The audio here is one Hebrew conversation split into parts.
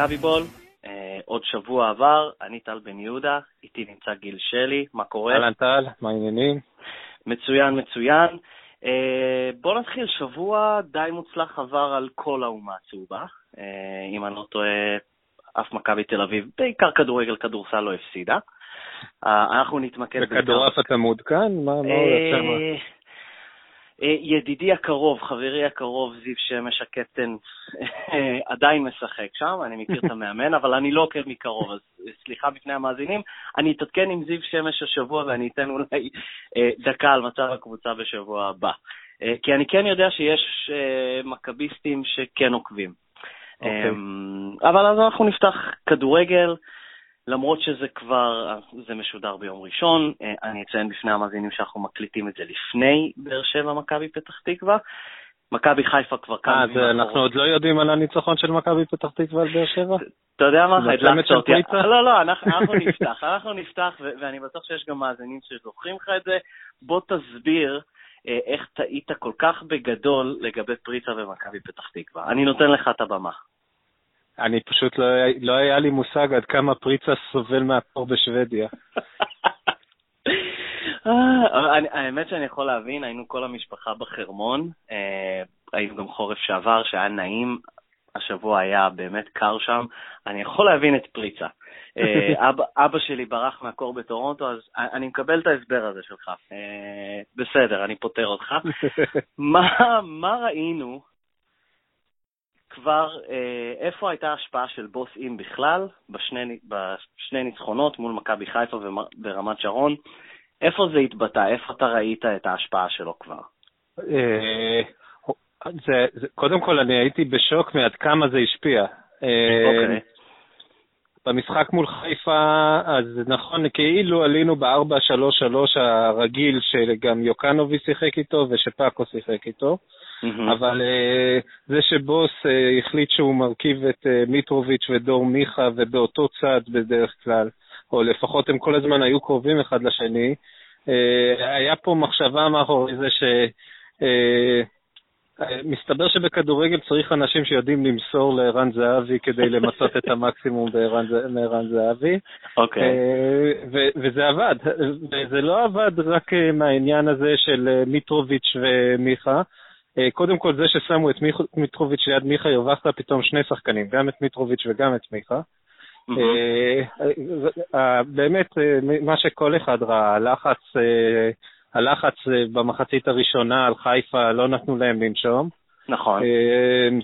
מכבי בול, אה, עוד שבוע עבר, אני טל בן יהודה, איתי נמצא גיל שלי, מה קורה? אהלן טל, מה העניינים? מצוין, מצוין. אה, בוא נתחיל, שבוע די מוצלח עבר על כל האומה הצהובה. אה, אם אני לא טועה, אף מכבי תל אביב, בעיקר כדורגל, כדורסל לא הפסידה. אנחנו נתמקד... בכדורעף אתה מעודכן? מה מה יוצא? אה, ידידי הקרוב, חברי הקרוב, זיו שמש הקפטן, אה, עדיין משחק שם, אני מכיר את המאמן, אבל אני לא עוקב מקרוב, אז סליחה בפני המאזינים. אני אתעדכן עם זיו שמש השבוע ואני אתן אולי אה, דקה על מצב הקבוצה בשבוע הבא. אה, כי אני כן יודע שיש אה, מכביסטים שכן עוקבים. אוקיי. אמ, אבל אז אנחנו נפתח כדורגל. למרות שזה כבר, זה משודר ביום ראשון, אה, אני אציין בפני המאזינים שאנחנו מקליטים את זה לפני באר שבע מכבי פתח תקווה. מכבי חיפה כבר כמה אה, זה- אחרונים. אנחנו עוד לא יודעים על הניצחון של מכבי פתח תקווה על באר שבע? אתה יודע מה? הדלקת אותי. לא, לא, אנחנו נפתח, אנחנו נפתח, ואני בטוח שיש גם מאזינים שזוכרים לך את זה. בוא תסביר אה, איך טעית כל כך בגדול לגבי פריצה ומכבי פתח תקווה. אני נותן לך את הבמה. אני פשוט לא לא היה לי מושג עד כמה פריצה סובל מהתור בשוודיה. אה, אני- האמת שאני יכול להבין, היינו כל המשפחה בחרמון, אה, היינו גם חורף שעבר, שהיה נעים, השבוע היה באמת קר שם, אני יכול להבין את פריצה. אה, אבא, אבא שלי ברח מהקור בטורונטו, אז אני מקבל את ההסבר הזה שלך. בסדר, אני פותר אותך. מה, מה ראינו כבר, אה, איפה הייתה ההשפעה של בוס אם בכלל, בשני, בשני ניצחונות מול מכבי חיפה ברמת שרון? איפה זה התבטא? איפה אתה ראית את ההשפעה שלו כבר? אה, זה, זה, קודם כל, אני הייתי בשוק מעד כמה זה השפיע. אה, אוקיי. במשחק מול חיפה, אז נכון, כאילו עלינו ב-4-3-3 הרגיל, שגם יוקנובי שיחק איתו ושפאקו שיחק איתו. מהמם. אבל אה, זה שבוס אה, החליט שהוא מרכיב את אה, מיטרוביץ' ודור מיכה ובאותו צד בדרך כלל, או לפחות הם כל הזמן היו קרובים אחד לשני, היה פה מחשבה מאחורי זה ש... מסתבר שבכדורגל צריך אנשים שיודעים למסור לערן זהבי כדי למצות את המקסימום מערן זהבי. אוקיי. ו- וזה עבד, וזה לא עבד רק מהעניין הזה של מיטרוביץ' ומיכה. אה, קודם כל זה ששמו את מיטרוביץ' ליד מיכה, הרווחת פתאום שני שחקנים, גם את מיטרוביץ' וגם את מיכה. אה, אה, באמת, מה שכל אחד ראה, הלחץ, הלחץ במחצית הראשונה על חיפה, לא נתנו להם לנשום. נכון.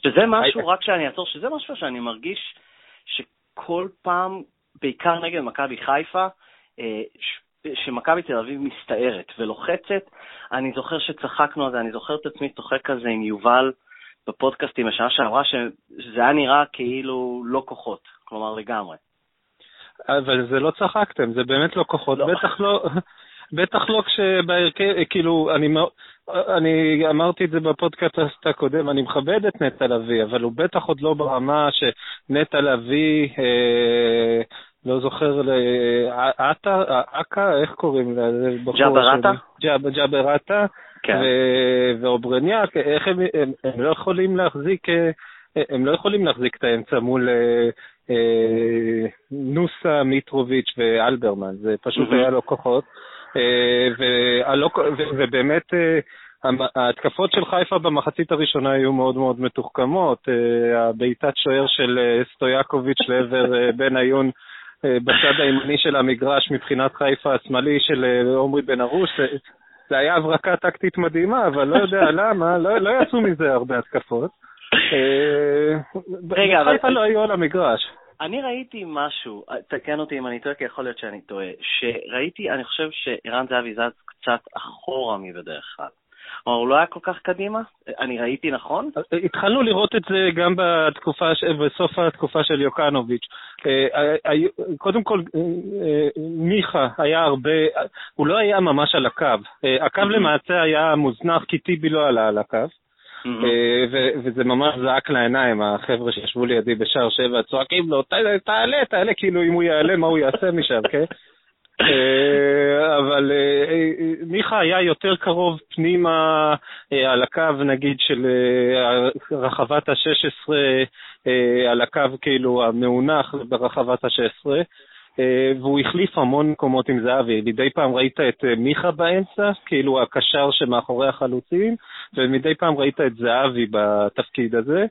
שזה משהו, רק שאני אעצור, שזה משהו שאני מרגיש שכל פעם, בעיקר נגד מכבי חיפה, שמכבי תל אביב מסתערת ולוחצת. אני זוכר שצחקנו על זה, אני זוכר את עצמי צוחק כזה עם יובל בפודקאסטים בשנה שעברה, שזה היה נראה כאילו לא כוחות, כלומר לגמרי. אבל זה לא צחקתם, זה באמת לא כוחות, לא. בטח לא, בטח לא כשבהרכב, כאילו, אני, אני אמרתי את זה בפודקאסט הקודם, אני מכבד את נטע לביא, אבל הוא בטח עוד לא ברמה שנטע לביא, אה, לא זוכר, עטה, אכא, איך קוראים לזה? ג'אבר? עטה? ג'אב- ג'אבר עטה, כן. ואוברניאק, איך הם, הם, הם לא יכולים להחזיק, אה, הם לא יכולים להחזיק את האמצע מול אה, אה, נוסה, מיטרוביץ' ואלברמן, זה פשוט. היה לו כוחות. אה, והלא- ו- ובאמת אה, ההתקפות של חיפה במחצית הראשונה היו מאוד מאוד מתוחכמות. אה, הבעיטת שוער של אה, סטויאקוביץ' לעבר אה, בן עיון אה, בצד הימני של המגרש מבחינת חיפה השמאלי של אה, עומרי בן ארוש, זה- זה היה הברקה טקטית מדהימה, אבל לא יודע למה, לא, לא יצאו מזה הרבה התקפות. אה, רגע, אבל- חיפה לא היו על המגרש. אני ראיתי משהו, תקן אותי אם אני טועה, כי יכול להיות שאני טועה, שראיתי, אני חושב שערן זהבי זז קצת אחורה מבדרך כלל. כלומר, הוא לא היה כל כך קדימה? אני ראיתי נכון? התחלנו לראות את זה גם בתקופה, בסוף התקופה של יוקנוביץ'. אה, היו- קודם כל, אה, אה, מיכה היה הרבה, הוא לא היה ממש על הקו. אה, הקו Mhm. למעשה היה מוזנח כי טיבי לא עלה על הקו. אה, ו- וזה ממש זעק לעיניים, החבר'ה שישבו לידי בשער שבע צועקים לו, "ת- תעלה, תעלה, כאילו אם הוא יעלה, מה הוא יעשה משם, כן? אה, אבל אה, מיכה היה יותר קרוב פנימה אה, על הקו, נגיד, של אה, רחבת ה-16, על הקו כאילו המאונח ברחבת ה-16, והוא החליף המון מקומות עם זהבי. מדי פעם ראית את מיכה באמצע, כאילו הקשר שמאחורי החלוצים, ומדי פעם ראית את זהבי בתפקיד הזה.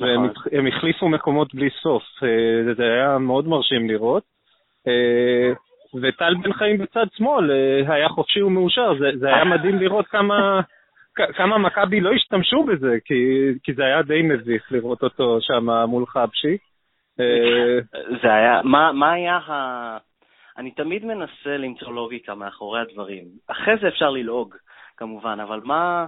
והם נכון. החליפו מקומות בלי סוף. זה היה מאוד מרשים לראות. וטל בן חיים בצד שמאל אה, היה חופשי ומאושר, זה, זה היה מדהים לראות כמה, כמה מכבי לא השתמשו בזה, כי, כי זה היה די מביך לראות אותו שם מול חבשי. אה, זה היה, מה, מה היה ה... אני תמיד מנסה למצוא לוגיקה מאחורי הדברים. אחרי זה אפשר ללעוג, כמובן, אבל מה...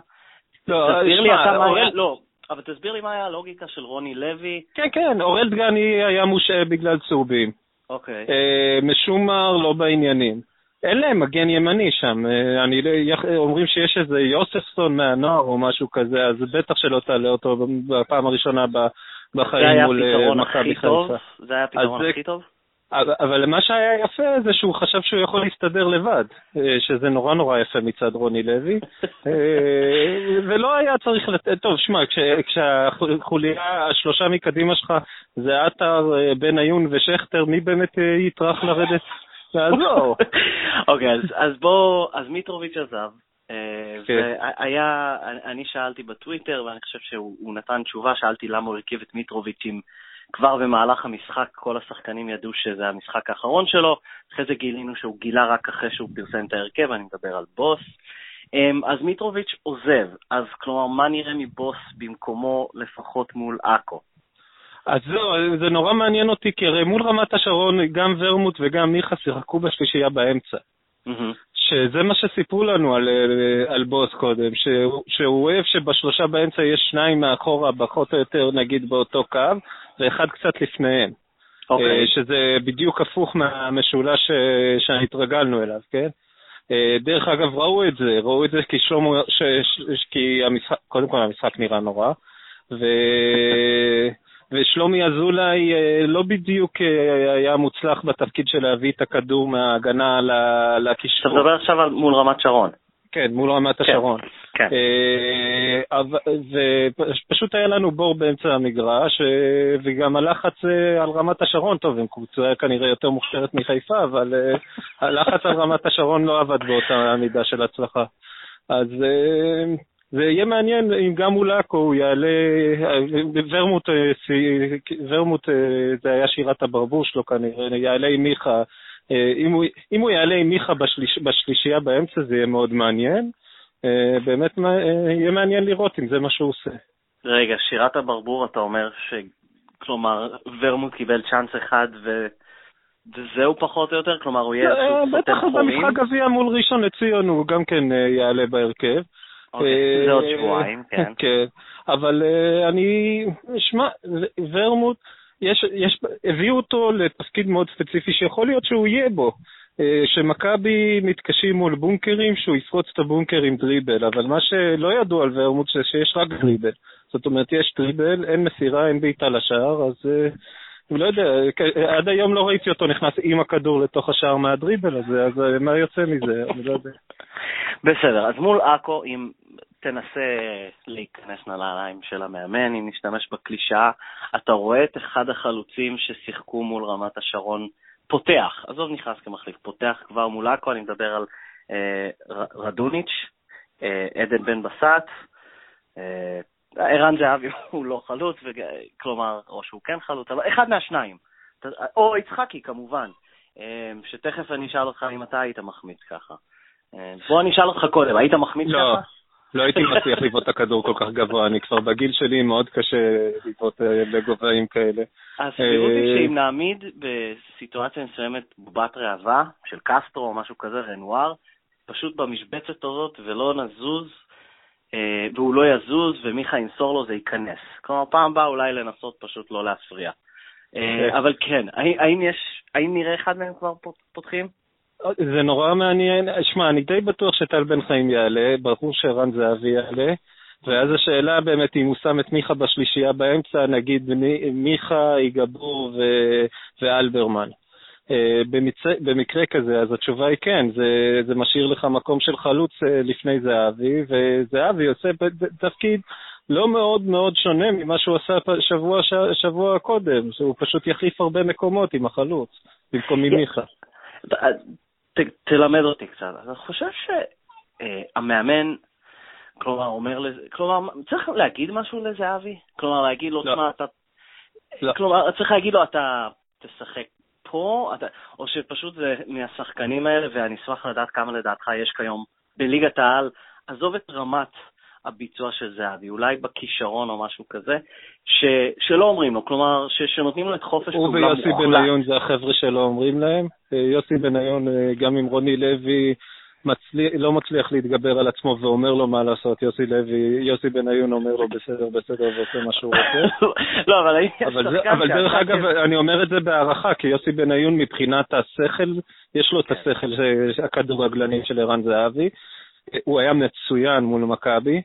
לא, תסביר לי אתה מה היה... לא, אבל תסביר לי מה היה הלוגיקה של רוני לוי. כן, כן, אורל דגני היה מושעה בגלל צהובים. אוקיי. אה, משומר לא בעניינים. אין להם מגן ימני שם. אה, אני, לא- אומרים שיש איזה יוספסון מהנוער או משהו כזה, אז בטח שלא תעלה אותו בפעם הראשונה בחיים מול אה, מכבי חיפה. זה היה הפתרון הכי טוב? אבל מה שהיה יפה זה שהוא חשב שהוא יכול להסתדר לבד, שזה נורא נורא יפה מצד רוני לוי, ולא היה צריך לתת, טוב, שמע, כשהחוליה, השלושה מקדימה שלך זה עטר, בן עיון ושכטר, מי באמת יטרח לרדת? לעזור. אוקיי, אז בואו, אז מיטרוביץ' עזב, כן. והיה, אני שאלתי בטוויטר, ואני חושב שהוא נתן תשובה, שאלתי למה הוא הרכיב את מיטרוביץ' עם כבר במהלך המשחק כל השחקנים ידעו שזה המשחק האחרון שלו, אחרי זה גילינו שהוא גילה רק אחרי שהוא פרסם את ההרכב, אני מדבר על בוס. אמ, אז מיטרוביץ' עוזב, אז כלומר, מה נראה מבוס במקומו לפחות מול עכו? אז זהו, זה נורא מעניין אותי, כי הרי מול רמת השרון, גם ורמוט וגם מיכה שיחקו בשלישייה באמצע. Mm-hmm. שזה מה שסיפרו לנו על, אה, על בוס קודם, שהוא, שהוא אוהב שבשלושה באמצע יש שניים מאחורה, פחות או יותר נגיד באותו קו, ואחד קצת לפניהם. Okay. אוקיי. אה, שזה בדיוק הפוך מהמשולש אה, שהתרגלנו אליו, כן? דרך אגב, ראו את זה, ראו את זה כי שלמה, ש, ש, כי המשחק, קודם כל המשחק נראה נורא, ו... ושלומי אזולאי אה, לא בדיוק אה, היה מוצלח בתפקיד של להביא את הכדור מההגנה לקישור. אתה מדבר עכשיו מול רמת שרון. כן, מול רמת כן, השרון. כן. ופשוט היה לנו בור באמצע המגרש, וגם הלחץ על רמת השרון, טוב, הם קבוצה כנראה יותר מוכשרת מחיפה, אבל הלחץ על רמת השרון לא עבד באותה מידה של הצלחה. אז זה יהיה מעניין אם גם מול עכו הוא יעלה, ורמוט, ורמוט זה היה שירת הברבור שלו כנראה, יעלה עם מיכה, אם הוא, אם הוא יעלה עם מיכה בשליש, בשלישייה באמצע זה יהיה מאוד מעניין. באמת יהיה מעניין לראות אם זה מה שהוא עושה. רגע, שירת הברבור אתה אומר ש... כלומר, ורמוט קיבל צ'אנס אחד ו... וזהו פחות או יותר? כלומר, הוא יהיה? בטח במשחק גביע מול ראשון לציון הוא גם כן יעלה בהרכב. אוקיי, זה עוד שבועיים, כן. כן, אבל אה, אני, שמע, ורמוט, יש, יש, הביאו אותו לתפקיד מאוד ספציפי שיכול להיות שהוא יהיה בו. אה, שמכבי מתקשים מול בונקרים, שהוא יפרוץ את הבונקר עם דריבל, אבל מה שלא ידעו על ורמוט זה שיש רק דריבל. זאת אומרת, יש דריבל, אין מסירה, אין בעיטה לשער, אז לא יודע, עד היום לא ראיתי אותו נכנס עם הכדור לתוך השער מהדריבל הזה, אז מה יוצא מזה? אני לא יודע. בסדר, אז מול עכו, אם תנסה להיכנס לנעליים של המאמן, אם נשתמש בקלישאה, אתה רואה את אחד החלוצים ששיחקו מול רמת השרון פותח, עזוב נכנס כמחליף, פותח כבר מול עכו, אני מדבר על אה, רדוניץ', אה, עדן בן בסט, אה, ערן זהבי הוא לא חלוץ, כלומר, או שהוא כן חלוץ, אבל אחד מהשניים. או יצחקי כמובן, אה, שתכף אני אשאל אותך אם אתה היית מחמיץ ככה. אה, בוא אני אשאל אותך קודם, היית מחמיץ לא, ככה? לא הייתי מצליח לבעוט את הכדור כל כך גבוה, אני כבר בגיל שלי מאוד קשה לבעוט בגובהים אה, כאלה. הסבירות היא שאם נעמיד בסיטואציה מסוימת בובת ראווה, של קסטרו או משהו כזה, רנואר, פשוט במשבצת הזאת ולא נזוז, והוא לא יזוז ומיכה ימסור לו זה ייכנס. כלומר, פעם באה אולי לנסות פשוט לא להפריע. אבל כן, האם יש, האם נראה אחד מהם כבר פותחים? זה נורא מעניין. שמע, אני די בטוח שטל בן חיים יעלה, ברור שערן זהבי יעלה, ואז השאלה באמת אם הוא שם את מיכה בשלישייה באמצע, נגיד מיכה, יגבור ו... ואלברמן. אה, במצ... במקרה כזה, אז התשובה היא כן, זה, זה משאיר לך מקום של חלוץ אה, לפני זהבי, וזהבי עושה תפקיד לא מאוד מאוד שונה ממה שהוא עשה שבוע. שבוע קודם, שהוא פשוט יחליף הרבה מקומות עם החלוץ, במקום עם מיכה. ת, תלמד אותי קצת. אני חושב שהמאמן, כלומר, אומר לזה, כלומר, צריך להגיד משהו לזהבי? כלומר, להגיד לו, לא. תשמע, אתה... לא. כלומר, צריך להגיד לו, אתה תשחק פה, אתה, או שפשוט זה מהשחקנים האלה, ואני אשמח לדעת כמה לדעתך יש כיום בליגת העל, עזוב את רמת הביצוע של זהבי, אולי בכישרון או משהו כזה, ש, שלא אומרים לו, כלומר, ש, שנותנים לו את חופש פעולה מוחלט. הוא ויוסי בניון זה החבר'ה שלא אומרים להם. אה, יוסי בניון, אה, גם עם רוני לוי, מצליח, לא מצליח להתגבר על עצמו ואומר לו מה לעשות. יוסי לוי, יוסי בניון אומר לו בסדר, בסדר, ועושה מה שהוא רוצה. לא, אבל אני... אבל, אבל דרך אגב, אני אומר את זה בהערכה, כי יוסי בניון מבחינת השכל, יש לו את כן. השכל, הכדורגלנים של ערן זהבי. הוא היה מצוין מול מכבי.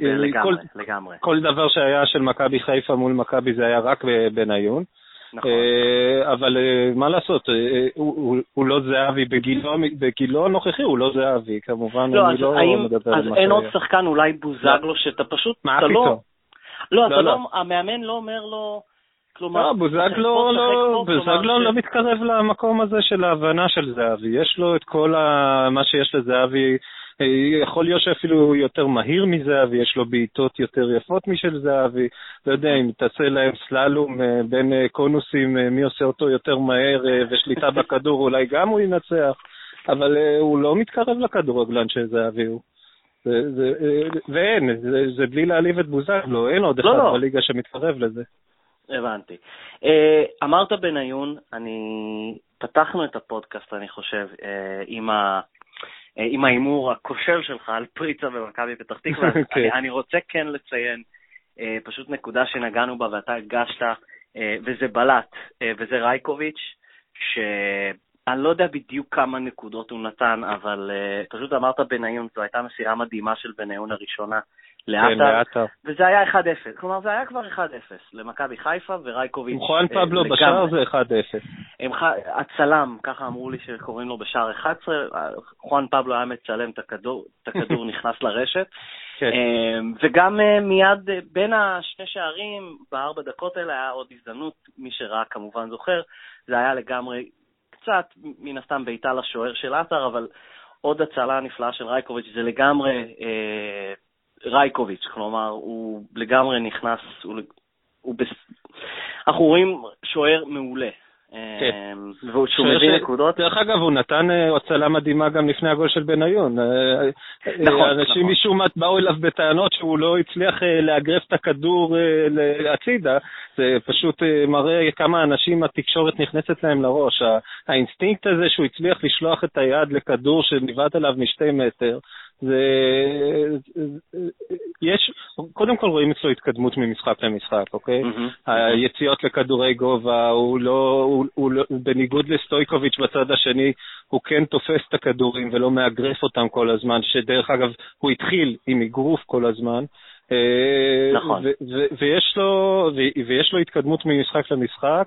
לגמרי, לגמרי. כל דבר שהיה של מכבי חיפה מול מכבי זה היה רק בניון. נכון. אה, אבל אה, מה לעשות, אה, הוא לא זהבי בגילו הנוכחי, הוא לא זהבי, כמובן, לא, אני לא מדבר על מה שהיה. אז אין עוד שחקן, אולי בוזגלו, שאתה פשוט, מה לא- פתאום? לא, אתה לא, לא, המאמן לא אומר לו... כלומר, לא, בוזגלו לא, בוזגלו לא מתקרב למקום הזה של ההבנה של זהבי. יש לו את כל מה שיש לזהבי יכול להיות שאפילו יותר מהיר מזהבי, יש לו בעיטות יותר יפות משל זהבי. לא יודע אם תעשה להם סללום אה, בין אה, קונוסים, אה, מי עושה אותו יותר מהר ושליטה בכדור, אולי גם הוא ינצח, אבל הוא לא מתקרב לכדורגלן של זהבי הוא. זה, זה, ואין, זה, זה בלי להעליב את בוזגלו, אין עוד לא, אחד לא. בליגה שמתקרב לזה. הבנתי. אמרת בניון, אני... פתחנו את הפודקאסט, אני חושב, עם ה... אה, עם ההימור הכושל שלך על פריצה במכבי פתח תקווה. okay. אני, אני רוצה כן לציין אה, פשוט נקודה שנגענו בה ואתה הגשת, אה, וזה בלט, וזה רייקוביץ', שאני לא יודע בדיוק כמה נקודות הוא נתן, אבל פשוט אמרת בניון, זו הייתה מסירה מדהימה של בניון הראשונה. לעטר, כן, וזה היה 1-0. כלומר, זה היה כבר 1-0 למכבי חיפה ורייקוביץ'. עם חואן פבלו בשער זה 1-0. הצלם, ככה אמרו לי שקוראים לו בשער 11, חואן פבלו היה מצלם את הכדור, את הכדור נכנס לרשת. כן. אמ, וגם אה, מיד אה, בין השני שערים, בארבע דקות האלה היה עוד הזדמנות, מי שראה כמובן זוכר, זה היה לגמרי קצת, מן הסתם בעיטה לשוער של עטר, אבל עוד הצלה נפלאה של רייקוביץ', זה לגמרי אה, רייקוביץ', כלומר, הוא לגמרי נכנס, הוא, הוא בס... אנחנו רואים שוער מעולה. כן. אמ, והוא מביא נקודות. דרך אגב, הוא נתן אה, הצלה מדהימה גם לפני הגול של בניון. אה, אה, נכון, אנשים נכון. משום מה באו אליו בטענות שהוא לא הצליח לאגרף את הכדור הצידה. זה פשוט מראה כמה אנשים התקשורת נכנסת להם לראש. האינסטינקט הזה שהוא הצליח לשלוח את היד לכדור שניבעט עליו משתי מטר, זה... יש, קודם כל רואים אצלו התקדמות ממשחק למשחק, אוקיי? אמ-המ. היציאות לכדורי גובה, הוא לא, הוא, הוא לא, בניגוד לסטויקוביץ' בצד השני, הוא כן תופס את הכדורים ולא מאגרף אותם כל הזמן, שדרך אגב, הוא התחיל עם אגרוף כל הזמן. אה, נכון. ויש לו, ויש לו התקדמות ממשחק למשחק,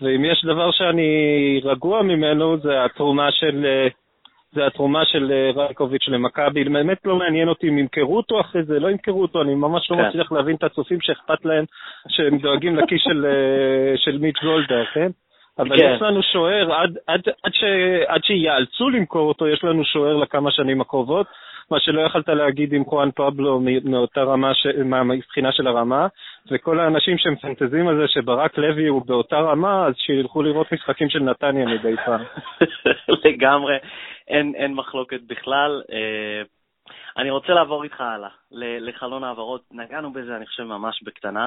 ואם יש דבר שאני רגוע ממנו, זה התרומה של... זה התרומה של אה, רייקוביץ' למכבי. באמת לא מעניין אותי אם ימכרו אותו אחרי זה, לא ימכרו אותו, אני ממש לא כן. מצליח להבין את הצופים שאכפת להם, שהם דואגים לכיס של, אה, של מיץ' גולדה, כן? אבל כן. יש לנו שוער, עד, עד, עד, ש, עד שיאלצו למכור אותו, יש לנו שוער לכמה שנים הקרובות, מה שלא יכלת להגיד עם חואן פבלו מאותה רמה, ש... מהבחינה של הרמה, וכל האנשים שמפנטזים על זה שברק לוי הוא באותה רמה, אז שילכו לראות משחקים של נתניה מדי פעם. לגמרי, אין, אין מחלוקת בכלל. אה, אני רוצה לעבור איתך הלאה, לחלון העברות. נגענו בזה, אני חושב, ממש בקטנה.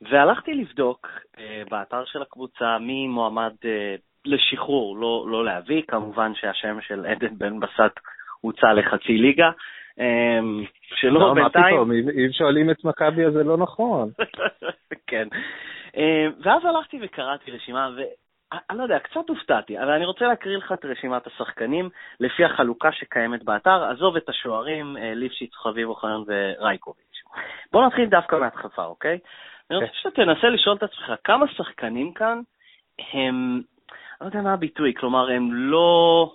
והלכתי לבדוק אה, באתר של הקבוצה מי מועמד אה, לשחרור, לא, לא להביא, כמובן שהשם של עדן בן בסט הוצא לחצי ליגה. אמ, שלא לא, בינתיים... מה פתאום, אם שואלים את מכבי אז זה לא נכון. כן. אמ, ואז הלכתי וקראתי רשימה, ואני לא יודע, קצת הופתעתי, אבל אני רוצה להקריא לך את רשימת השחקנים לפי החלוקה שקיימת באתר. עזוב את השוערים, אה, ליפשיץ, חביב אוחיון ורייקוביץ'. בוא נתחיל דווקא מהתחפה, אוקיי? אני רוצה כן. שאתה תנסה לשאול את עצמך, כמה שחקנים כאן הם לא יודע מה הביטוי, כלומר, הם לא...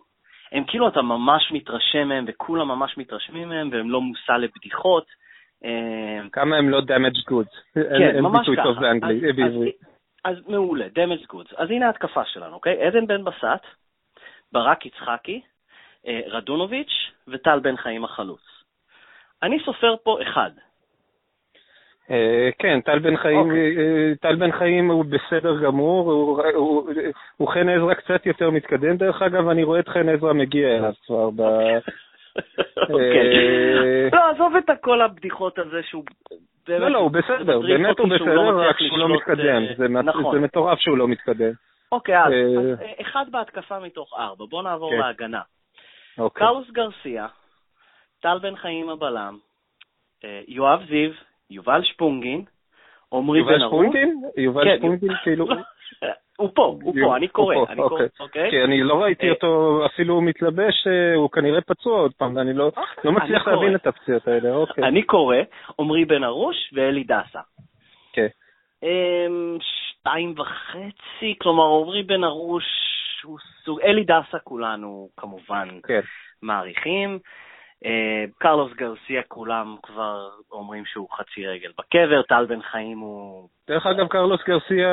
הם כאילו, אתה ממש מתרשם מהם, וכולם ממש מתרשמים מהם, והם לא מושא לבדיחות. אה, כמה הם לא damaged goods. כן, ממש ככה. טוב באנגלית, אז-. אז, אז מעולה, damaged goods. אז הנה ההתקפה שלנו, אוקיי? עדן בן בסט, ברק יצחקי, אה, רדונוביץ' וטל בן חיים החלוץ. אני סופר פה אחד. אה, כן, טל בן חיים, אוקיי. אה, טל בן חיים הוא בסדר גמור, הוא- הוא- הוא חן עזרא קצת יותר מתקדם, דרך אגב, אני רואה את חן עזרא מגיע אליו כבר ב... אוקיי. אה, לא, עזוב את כל הבדיחות הזה שהוא... לא, לא, הוא בסדר, באמת הוא בסדר, לא רק שהוא לא מתקדם. זה נכון. זה מטורף שהוא לא מתקדם. אוקיי, אז אחד בהתקפה מתוך ארבע. בואו נעבור כן. להגנה. אוקיי. קאוס גרסיה, טל בן חיים הבלם, יואב זיו, יובל שפונגין, עמרי יובל בן. שפונגין? יובל כן, שפונגין, כאילו... לא, הוא פה, הוא פה, אני קורא, אני קורא, אוקיי. אוקיי? כי אני לא ראיתי אה, אותו אפילו מתלבש, אה, הוא כנראה פצוע עוד פעם, לא לא אני מצליח קורא. להבין את הפציעות האלה, אוקיי. אני קורא, עמרי בן ארוש ואלי דסה. כן. אמ, שתיים וחצי, כלומר עמרי בן ארוש הוא סוג, אלי דסה כולנו כמובן כן. מעריכים. אה, קרלוס גרסיה כולם כבר אומרים שהוא חצי רגל בקבר, טל בן חיים הוא... דרך אגב, קרלוס גרסיה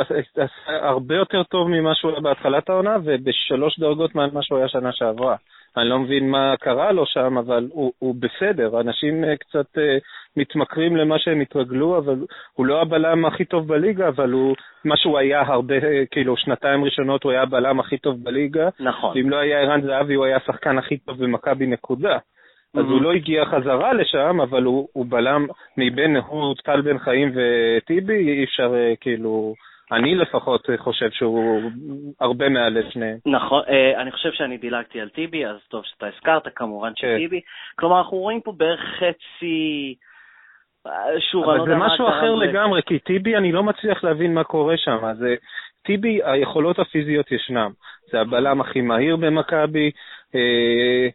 עשה הרבה יותר טוב ממה שהוא היה בהתחלת העונה, ובשלוש דרגות מעל מה שהוא היה שנה שעברה. אני לא מבין מה קרה לו שם, אבל הוא, הוא בסדר. אנשים אה, קצת אה, מתמכרים למה שהם התרגלו, אבל הוא לא הבלם הכי טוב בליגה, אבל הוא, מה שהוא היה הרבה, אה, כאילו, שנתיים ראשונות הוא היה הבלם הכי טוב בליגה. נכון. ואם לא היה ערן זהבי, הוא היה השחקן הכי טוב במכבי, נקודה. אז Mhm. הוא לא הגיע חזרה לשם, אבל הוא, הוא בלם מבין הוא טל בן חיים וטיבי, אי אפשר כאילו, אני לפחות חושב שהוא הרבה מעל לשניהם. נכון, אה, אני חושב שאני דילגתי על טיבי, אז טוב שאתה הזכרת, כמובן כן. שטיבי. כלומר, אנחנו רואים פה בערך חצי... אה, שוב, לא אבל יודע זה משהו אחר לגמרי, כי טיבי, אני לא מצליח להבין מה קורה שם. אז אה, טיבי, היכולות הפיזיות ישנם. זה הבלם הכי מהיר במכבי. אה,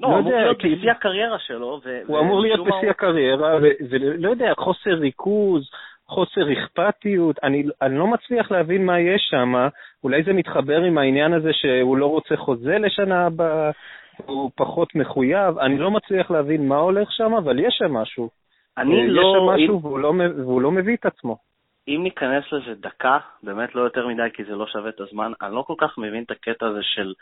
לא, הוא אמור להיות בשיא הקריירה שלו. הוא אמור להיות בשיא הקריירה, ולא יודע, חוסר ריכוז, חוסר אכפתיות, אני, אני לא מצליח להבין מה יש שם, אולי זה מתחבר עם העניין הזה שהוא לא רוצה חוזה לשנה הבאה, הוא פחות מחויב, אני לא מצליח להבין מה הולך שם, אבל יש שם משהו. אני יש לא... שם אם- משהו והוא לא, והוא לא מביא את עצמו. אם ניכנס לזה דקה, באמת לא יותר מדי, כי זה לא שווה את הזמן, אני לא כל כך מבין את הקטע הזה של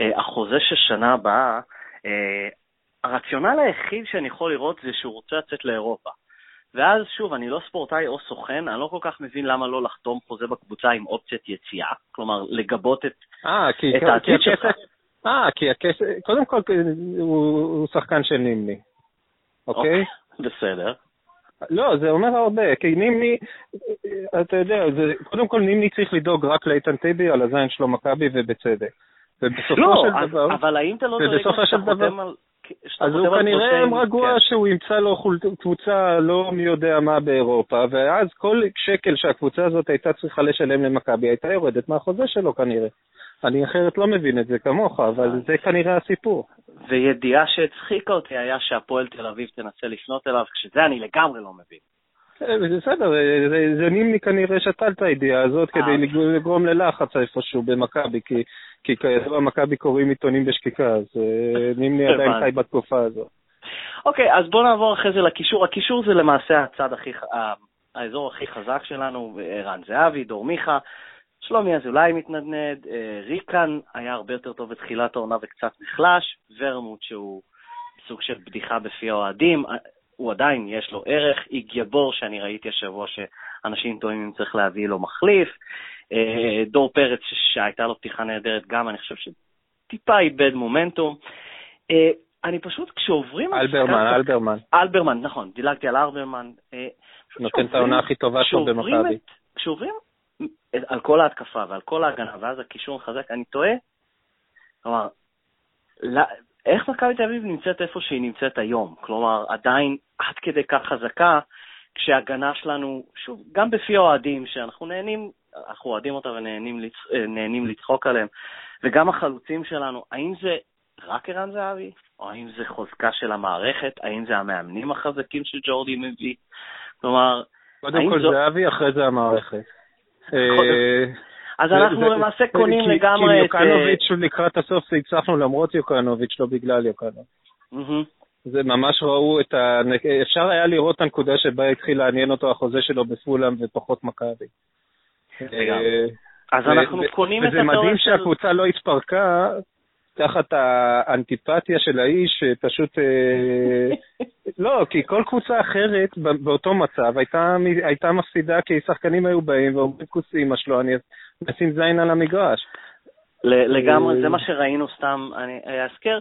אה, החוזה של שנה הבאה. אה, הרציונל היחיד שאני יכול לראות זה שהוא רוצה לצאת לאירופה. ואז שוב, אני לא ספורטאי או סוכן, אני לא כל כך מבין למה לא לחתום חוזה בקבוצה עם אופציית יציאה, כלומר, לגבות את... אה, כי, את העתיד שלך. אה, כי הכסף... קודם כל, הוא, הוא שחקן של נימני, אוקיי? בסדר. לא, זה אומר הרבה, כי נימני, אתה יודע, זה, קודם כל נימני צריך לדאוג רק לאיתן טיבי על הזין שלו מכבי ובצדק. ובסופו לא, של אז- דבר, אבל האם אתה לא דואג שאתה חותם על... אז הוא כנראה עם- רגוע כן. שהוא ימצא לו חול- קבוצה לא מי יודע מה באירופה, ואז כל שקל שהקבוצה הזאת הייתה צריכה לשלם למכבי הייתה יורדת מהחוזה שלו כנראה. אני אחרת לא מבין את זה כמוך, אבל זה כנראה הסיפור. וידיעה שהצחיקה אותי היה שהפועל תל אביב תנסה לפנות אליו, כשזה אני לגמרי לא מבין. אה, זה בסדר, זה- זה- נימני כנראה שתל את הידיעה הזאת אה, כדי לגרום ללחץ איפשהו במכבי, כי- כי כידוע מכבי קוראים עיתונים בשקיקה, אז אה, נימני עדיין. חי בתקופה הזאת. אוקיי, אז בואו נעבור אחרי זה לקישור. הקישור זה למעשה הצד הכי, האזור הכי חזק שלנו, ערן זהבי, דור מיכה, שלומי אזולאי מתנדנד, אה, ריקן היה הרבה יותר טוב בתחילת העונה וקצת נחלש, ורמוט שהוא סוג של בדיחה בפי האוהדים, אה, הוא עדיין יש לו ערך, איגייבור שאני ראיתי השבוע שאנשים טועים אם צריך להביא לו מחליף, דור פרץ שהייתה לו פתיחה נהדרת גם, אני חושב שטיפה איבד מומנטום. אה, אני פשוט, כשעוברים... אלברמן, אלברמן, אלברמן, נכון, דילגתי על אלברמן. אה, נותן את העונה הכי טובה שלו במכבי. כשעוברים על כל ההתקפה ועל כל ההגנה, ואז הקישור מחזק, אני טועה. כלומר, לא- איך מכבי תל אביב נמצאת איפה שהיא נמצאת היום? כלומר, עדיין עד כדי כך חזקה, כשההגנה שלנו, שוב, גם בפי האוהדים, שאנחנו נהנים, אנחנו אוהדים אותה ונהנים לצ- אה, לצחוק עליהם, וגם החלוצים שלנו, האם זה רק ערן זהבי? או האם זה חוזקה של המערכת? האם זה המאמנים החזקים שג'ורדי מביא? כלומר, קודם כל זו- זהבי, אחרי זה המערכת. אה, אז אנחנו למעשה קונים לגמרי את... כי יוקנוביץ' לקראת הסוף הצלחנו למרות יוקנוביץ', לא בגלל יוקנוביץ'. זה ממש ראו את ה... אפשר היה לראות את הנקודה שבה התחיל לעניין אותו החוזה שלו בפולאם ופחות מכבי. אז אנחנו קונים את התיאוריה של... וזה מדהים שהקבוצה לא התפרקה תחת האנטיפתיה של האיש, פשוט... אה, לא, כי כל קבוצה אחרת באותו מצב הייתה, הייתה מפסידה כי שחקנים היו באים ואומרים כוסי אמא שלו, אני אשים זין על המגרש. לגמרי, זה מה שראינו סתם, אני אזכר.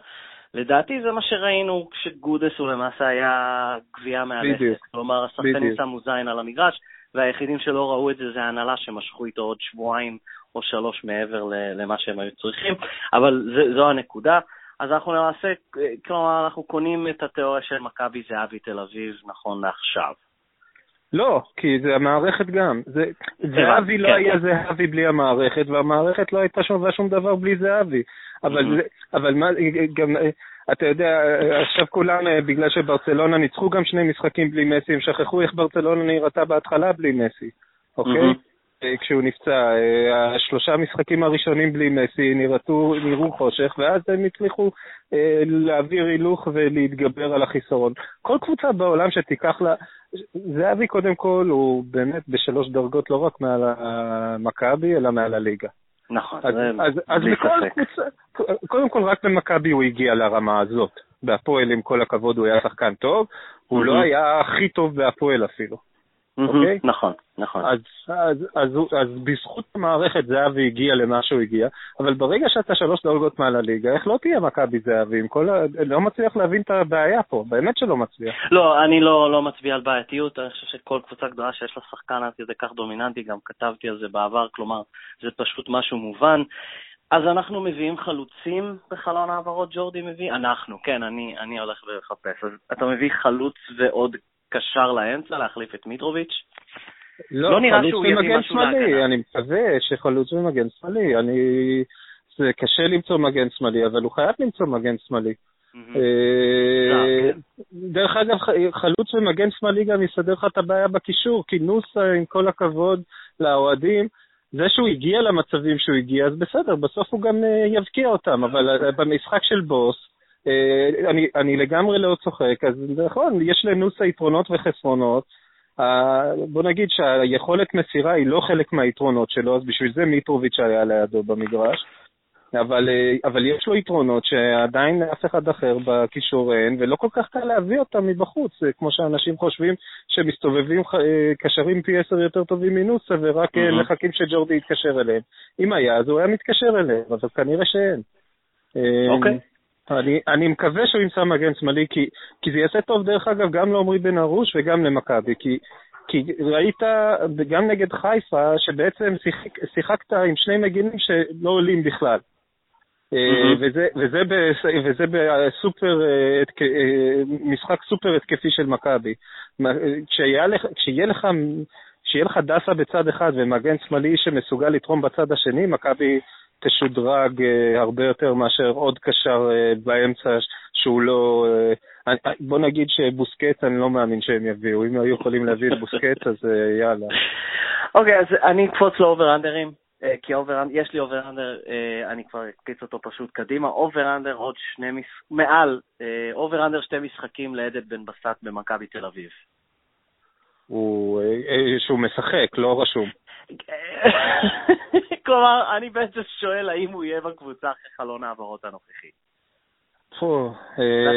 לדעתי זה מה שראינו כשגודס הוא למעשה היה גבייה מהלכת. כלומר, השחקנים שמו זין על המגרש, והיחידים שלא ראו את זה זה ההנהלה שמשכו איתו עוד שבועיים או שלוש מעבר למה שהם היו צריכים, אבל זה, זו הנקודה. אז אנחנו למעשה, כלומר, אנחנו קונים את התיאוריה של מכבי זהבי תל אביב נכון לעכשיו. לא, כי זה המערכת גם. זה, זהבי לא כן. היה זהבי בלי המערכת, והמערכת לא הייתה שווה שום דבר בלי זהבי. אבל, mm-hmm. אבל מה, גם, אתה יודע, עכשיו כולם, בגלל שברצלונה ניצחו גם שני משחקים בלי מסי, הם שכחו איך ברצלונה נראתה בהתחלה בלי מסי, אוקיי? Mm-hmm. כשהוא נפצע. אה, השלושה משחקים הראשונים בלי מסי נראו, נראו חושך, ואז הם הצליחו אה, להעביר הילוך ולהתגבר על החיסרון. כל קבוצה בעולם שתיקח לה... זהבי קודם כל הוא באמת בשלוש דרגות לא רק מעל המכבי, אלא מעל הליגה. נכון, אז, זה אז, אז בכל. קבוצה, קודם כל רק במכבי הוא הגיע לרמה הזאת. בהפועל, עם כל הכבוד, הוא היה שחקן טוב, הוא. לא היה הכי טוב בהפועל אפילו. אוקיי? נכון, נכון. אז, אז, אז, אז בזכות המערכת זהבי הגיע למה שהוא הגיע, אבל ברגע שאתה שלוש דרגות מעל הליגה, איך לא תהיה מכבי זהבי? ה... לא מצליח להבין את הבעיה פה, באמת שלא מצליח. לא, אני לא, לא מצביע על בעייתיות, אני חושב שכל קבוצה גדולה שיש לה שחקן עד כדי כך דומיננטי, גם כתבתי על זה בעבר, כלומר, זה פשוט משהו מובן. אז אנחנו מביאים חלוצים בחלון העברות, ג'ורדי מביא? אנחנו, כן, אני, אני הולך לחפש. אז אתה מביא חלוץ ועוד קשר לאמצע להחליף את מיטרוביץ'? לא, לא נראה שהוא יביא משהו להגנה. אני מקווה שחלוץ ומגן שמאלי. אני... זה קשה למצוא מגן שמאלי, אבל הוא חייב למצוא מגן שמאלי. אה, כן. דרך אגב, חלוץ ומגן שמאלי גם יסדר לך את הבעיה בקישור, כי נוסה, עם כל הכבוד לאוהדים, זה שהוא הגיע למצבים שהוא הגיע, אז בסדר, בסוף הוא גם אה, יבקיע אותם, אבל אה, במשחק של בוס, אה, אני, אני לגמרי לא צוחק, אז נכון, יש לנוסה יתרונות וחסרונות. בוא נגיד שהיכולת מסירה היא לא חלק מהיתרונות שלו, אז בשביל זה מיטרוביץ' היה לידו במגרש. אבל, אה, אבל יש לו יתרונות שעדיין אף אחד אחר בקישור אין, ולא כל כך קל להביא אותם מבחוץ, כמו שאנשים חושבים שמסתובבים אה, קשרים פי עשר יותר טובים מנוסה, ורק mm-hmm. מחכים שג'ורדי יתקשר אליהם. אם היה, אז הוא היה מתקשר אליהם, אבל כנראה שאין. אוקיי. Okay. אני, אני מקווה שהוא ימצא מגן שמאלי, כי, כי זה יעשה טוב, דרך אגב, גם לעמרי בן ארוש וגם למכבי, כי, כי ראית גם נגד חיפה, שבעצם שיחק, שיחקת עם שני מגינים שלא עולים בכלל. Mm-hmm. וזה, וזה, וזה בסופר, אה, אה, משחק סופר התקפי של מכבי. כשיהיה לך, כשיהיה לך, כשיהיה לך דסה בצד אחד ומגן שמאלי שמסוגל לתרום בצד השני, מכבי תשודרג uh, הרבה יותר מאשר עוד קשר uh, באמצע שהוא לא... Uh, בוא נגיד שבוסקט, אני לא מאמין שהם יביאו. אם היו יכולים להביא את בוסקט, אז יאללה. אוקיי, okay, אז אני אקפוץ לאובר-אנדרים. כי יש לי over-under, אני כבר אקפיץ אותו פשוט קדימה, over-under עוד שני, מש... מעל, over-under שתי משחקים לעדן בן בסט במכבי תל אביב. הוא, שהוא משחק, לא רשום. כלומר, אני בעצם שואל האם הוא יהיה בקבוצה אחרי חלון העברות הנוכחי.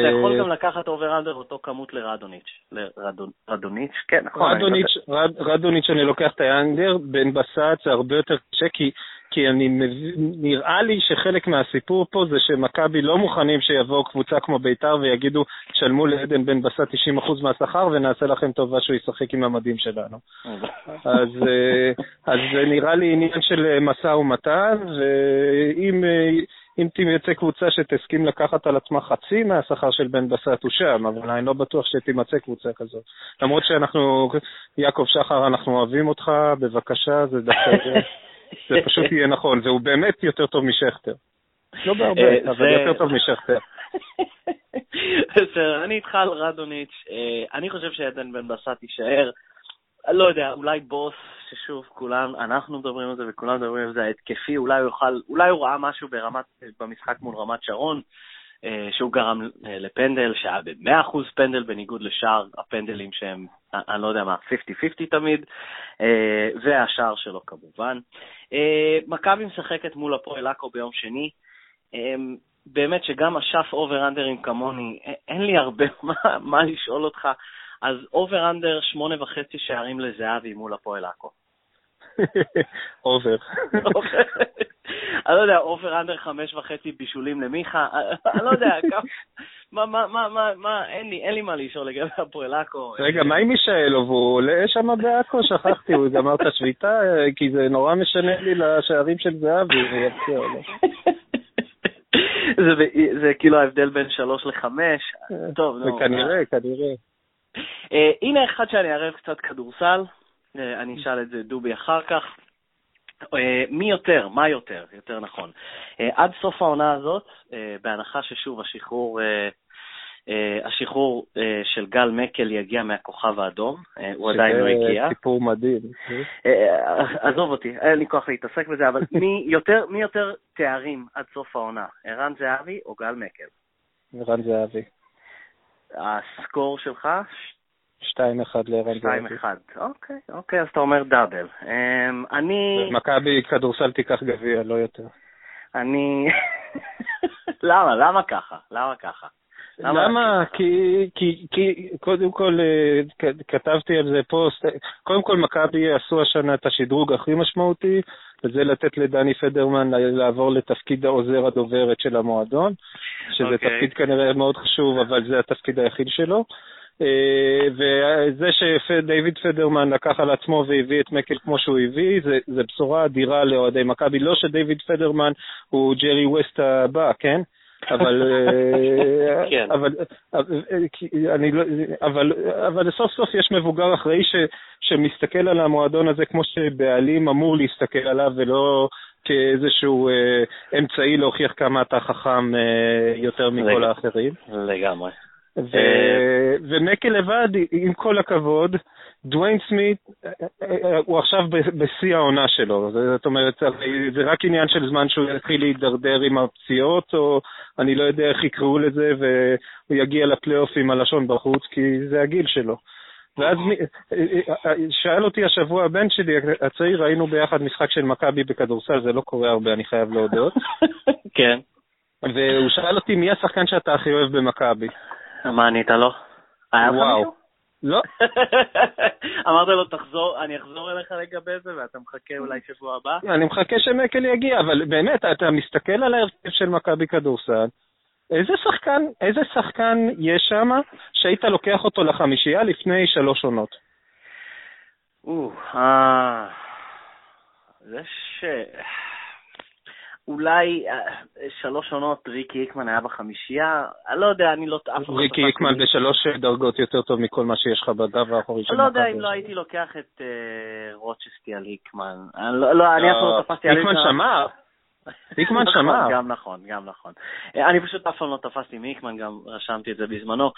אתה יכול אה, גם לקחת over-under אותו כמות לרדוניץ'. לרדוניץ', כן, נכון. רדוניץ', אני לוקח את ה under, בן בסט זה הרבה יותר קשה, כי כי אני נראה לי שחלק מהסיפור פה זה שמכבי לא מוכנים שיבואו קבוצה כמו ביתר ויגידו, תשלמו לעדן בן בסט 90% מהשכר ונעשה לכם טובה שהוא ישחק עם המדים שלנו. אז, אה, אז זה נראה לי עניין של משא ומתן, ואם אם תימצא קבוצה שתסכים לקחת על עצמה חצי מהשכר של בן בסט הוא שם, אבל אני לא בטוח שתימצא קבוצה כזאת. למרות שאנחנו, יעקב שחר, אנחנו אוהבים אותך, בבקשה, זה דווקא... זה פשוט יהיה נכון, והוא באמת יותר טוב משכטר. לא בהרבה, אה, אבל יותר טוב משכטר. בסדר, אני איתך על רדוניץ', אה, אני חושב שעדן בן בסט יישאר, לא יודע, אולי בוס ששוב, כולם, אנחנו מדברים על זה וכולם מדברים על זה, ההתקפי, אולי הוא יוכל, אולי הוא ראה משהו ברמת, במשחק מול רמת שרון, שהוא גרם אה, לפנדל, שהיה ב-100% פנדל בניגוד לשאר הפנדלים שהם, אני לא יודע מה, 50-50 תמיד, אה, והשער שלו כמובן. מכבי משחקת מול הפועל עכו ביום שני. באמת שגם אשף אובר-אנדרים כמוני, אין לי הרבה מה, מה לשאול אותך. אז over-under שמונה וחצי שערים לזהבי מול הפועל עכו. אובר. אני לא יודע, אובר אנדר חמש וחצי בישולים למיכה, אני לא יודע, מה, מה, מה, מה, מה, אין לי, אין לי מה לשאול לגבי הפועל עכו. רגע, מה עם מישאלוב? הוא עולה שם בעכו? שכחתי, הוא גמר את השביתה? כי זה נורא משנה לי לשערים של זהבי, ויפציע לו. זה כאילו ההבדל בין שלוש לחמש, טוב, נו. כנראה, כנראה. אה, הנה אחד שאני אערב קצת כדורסל, אה, אני אשאל את זה דובי אחר כך. אה, מי יותר? מה יותר? יותר נכון. עד סוף העונה הזאת, בהנחה ששוב השחרור, השחרור של גל מקל יגיע מהכוכב האדום, הוא עדיין לא הגיע. זה סיפור מדהים. עזוב אותי, אין לי כוח להתעסק בזה, אבל מי יותר, מי יותר תארים עד סוף העונה, ערן זהבי או גל מקל? ערן זהבי. הסקור שלך? 2-1 לערן זהבי. 2-1, אוקיי, אוקיי, אז אתה אומר דאבל. אמ, אני... מכבי כדורסל תיקח גביע, לא יותר. אני... למה? למה ככה? למה ככה? למה? כי, כי, כי קודם כל אה, כתבתי על זה פוסט, קודם כל מכבי עשו השנה את השדרוג הכי משמעותי, וזה לתת לדני פדרמן לעבור לתפקיד העוזר הדוברת של המועדון, שזה okay. אוקיי. תפקיד כנראה מאוד חשוב, אבל זה התפקיד היחיד שלו. אה, וזה שדייוויד פדרמן לקח על עצמו והביא את מקל כמו שהוא הביא, זה, זה בשורה אדירה לאוהדי מכבי. לא שדייוויד פדרמן הוא ג'רי ווסט הבא, כן? אבל, אה, כן. אבל, אני לא, אבל, אבל סוף סוף יש מבוגר אחראי ש, שמסתכל על המועדון הזה כמו שבעלים אמור להסתכל עליו ולא כאיזשהו אה, אמצעי להוכיח כמה אתה חכם אה, יותר מכל האחרים. לגמרי. ו- ומקל לבד, עם כל הכבוד, דוויין סמית הוא עכשיו בשיא העונה שלו, זאת אומרת, זה רק עניין של זמן שהוא יתחיל להידרדר עם הפציעות, או אני לא יודע איך יקראו לזה, והוא יגיע לפלייאוף עם הלשון בחוץ, כי זה הגיל שלו. ואז שאל אותי השבוע הבן שלי, הצעיר, ראינו ביחד משחק של מכבי בכדורסל, זה לא קורה הרבה, אני חייב להודות. כן. והוא שאל אותי, מי השחקן שאתה הכי אוהב במכבי? מה ענית לו? היה מישהו? לא. אמרת לו, תחזור, אני אחזור אליך לגבי זה, ואתה מחכה אולי שבוע הבא? אני מחכה שמקל יגיע, אבל באמת, אתה מסתכל על ההרכב של מכבי כדורסל, איזה שחקן, איזה שחקן יש שם שהיית לוקח אותו לחמישייה לפני שלוש עונות? אה... זה ש... אולי אה, שלוש עונות ריקי איקמן היה בחמישייה, אני לא יודע, אני לא... ריקי איקמן בשלוש דרגות יותר טוב מכל מה שיש לך בגב האחורי של מכבי. אני לא יודע אם לא הייתי לוקח את אה, רוצ'סטי על איקמן. לא, לא, אני אף פעם לא תפסתי על איקמן. איקמן שמר. איקמן נכון, שמר. גם נכון, גם נכון. אה, אני פשוט אף פעם לא תפסתי מאיקמן, גם רשמתי את זה בזמנו.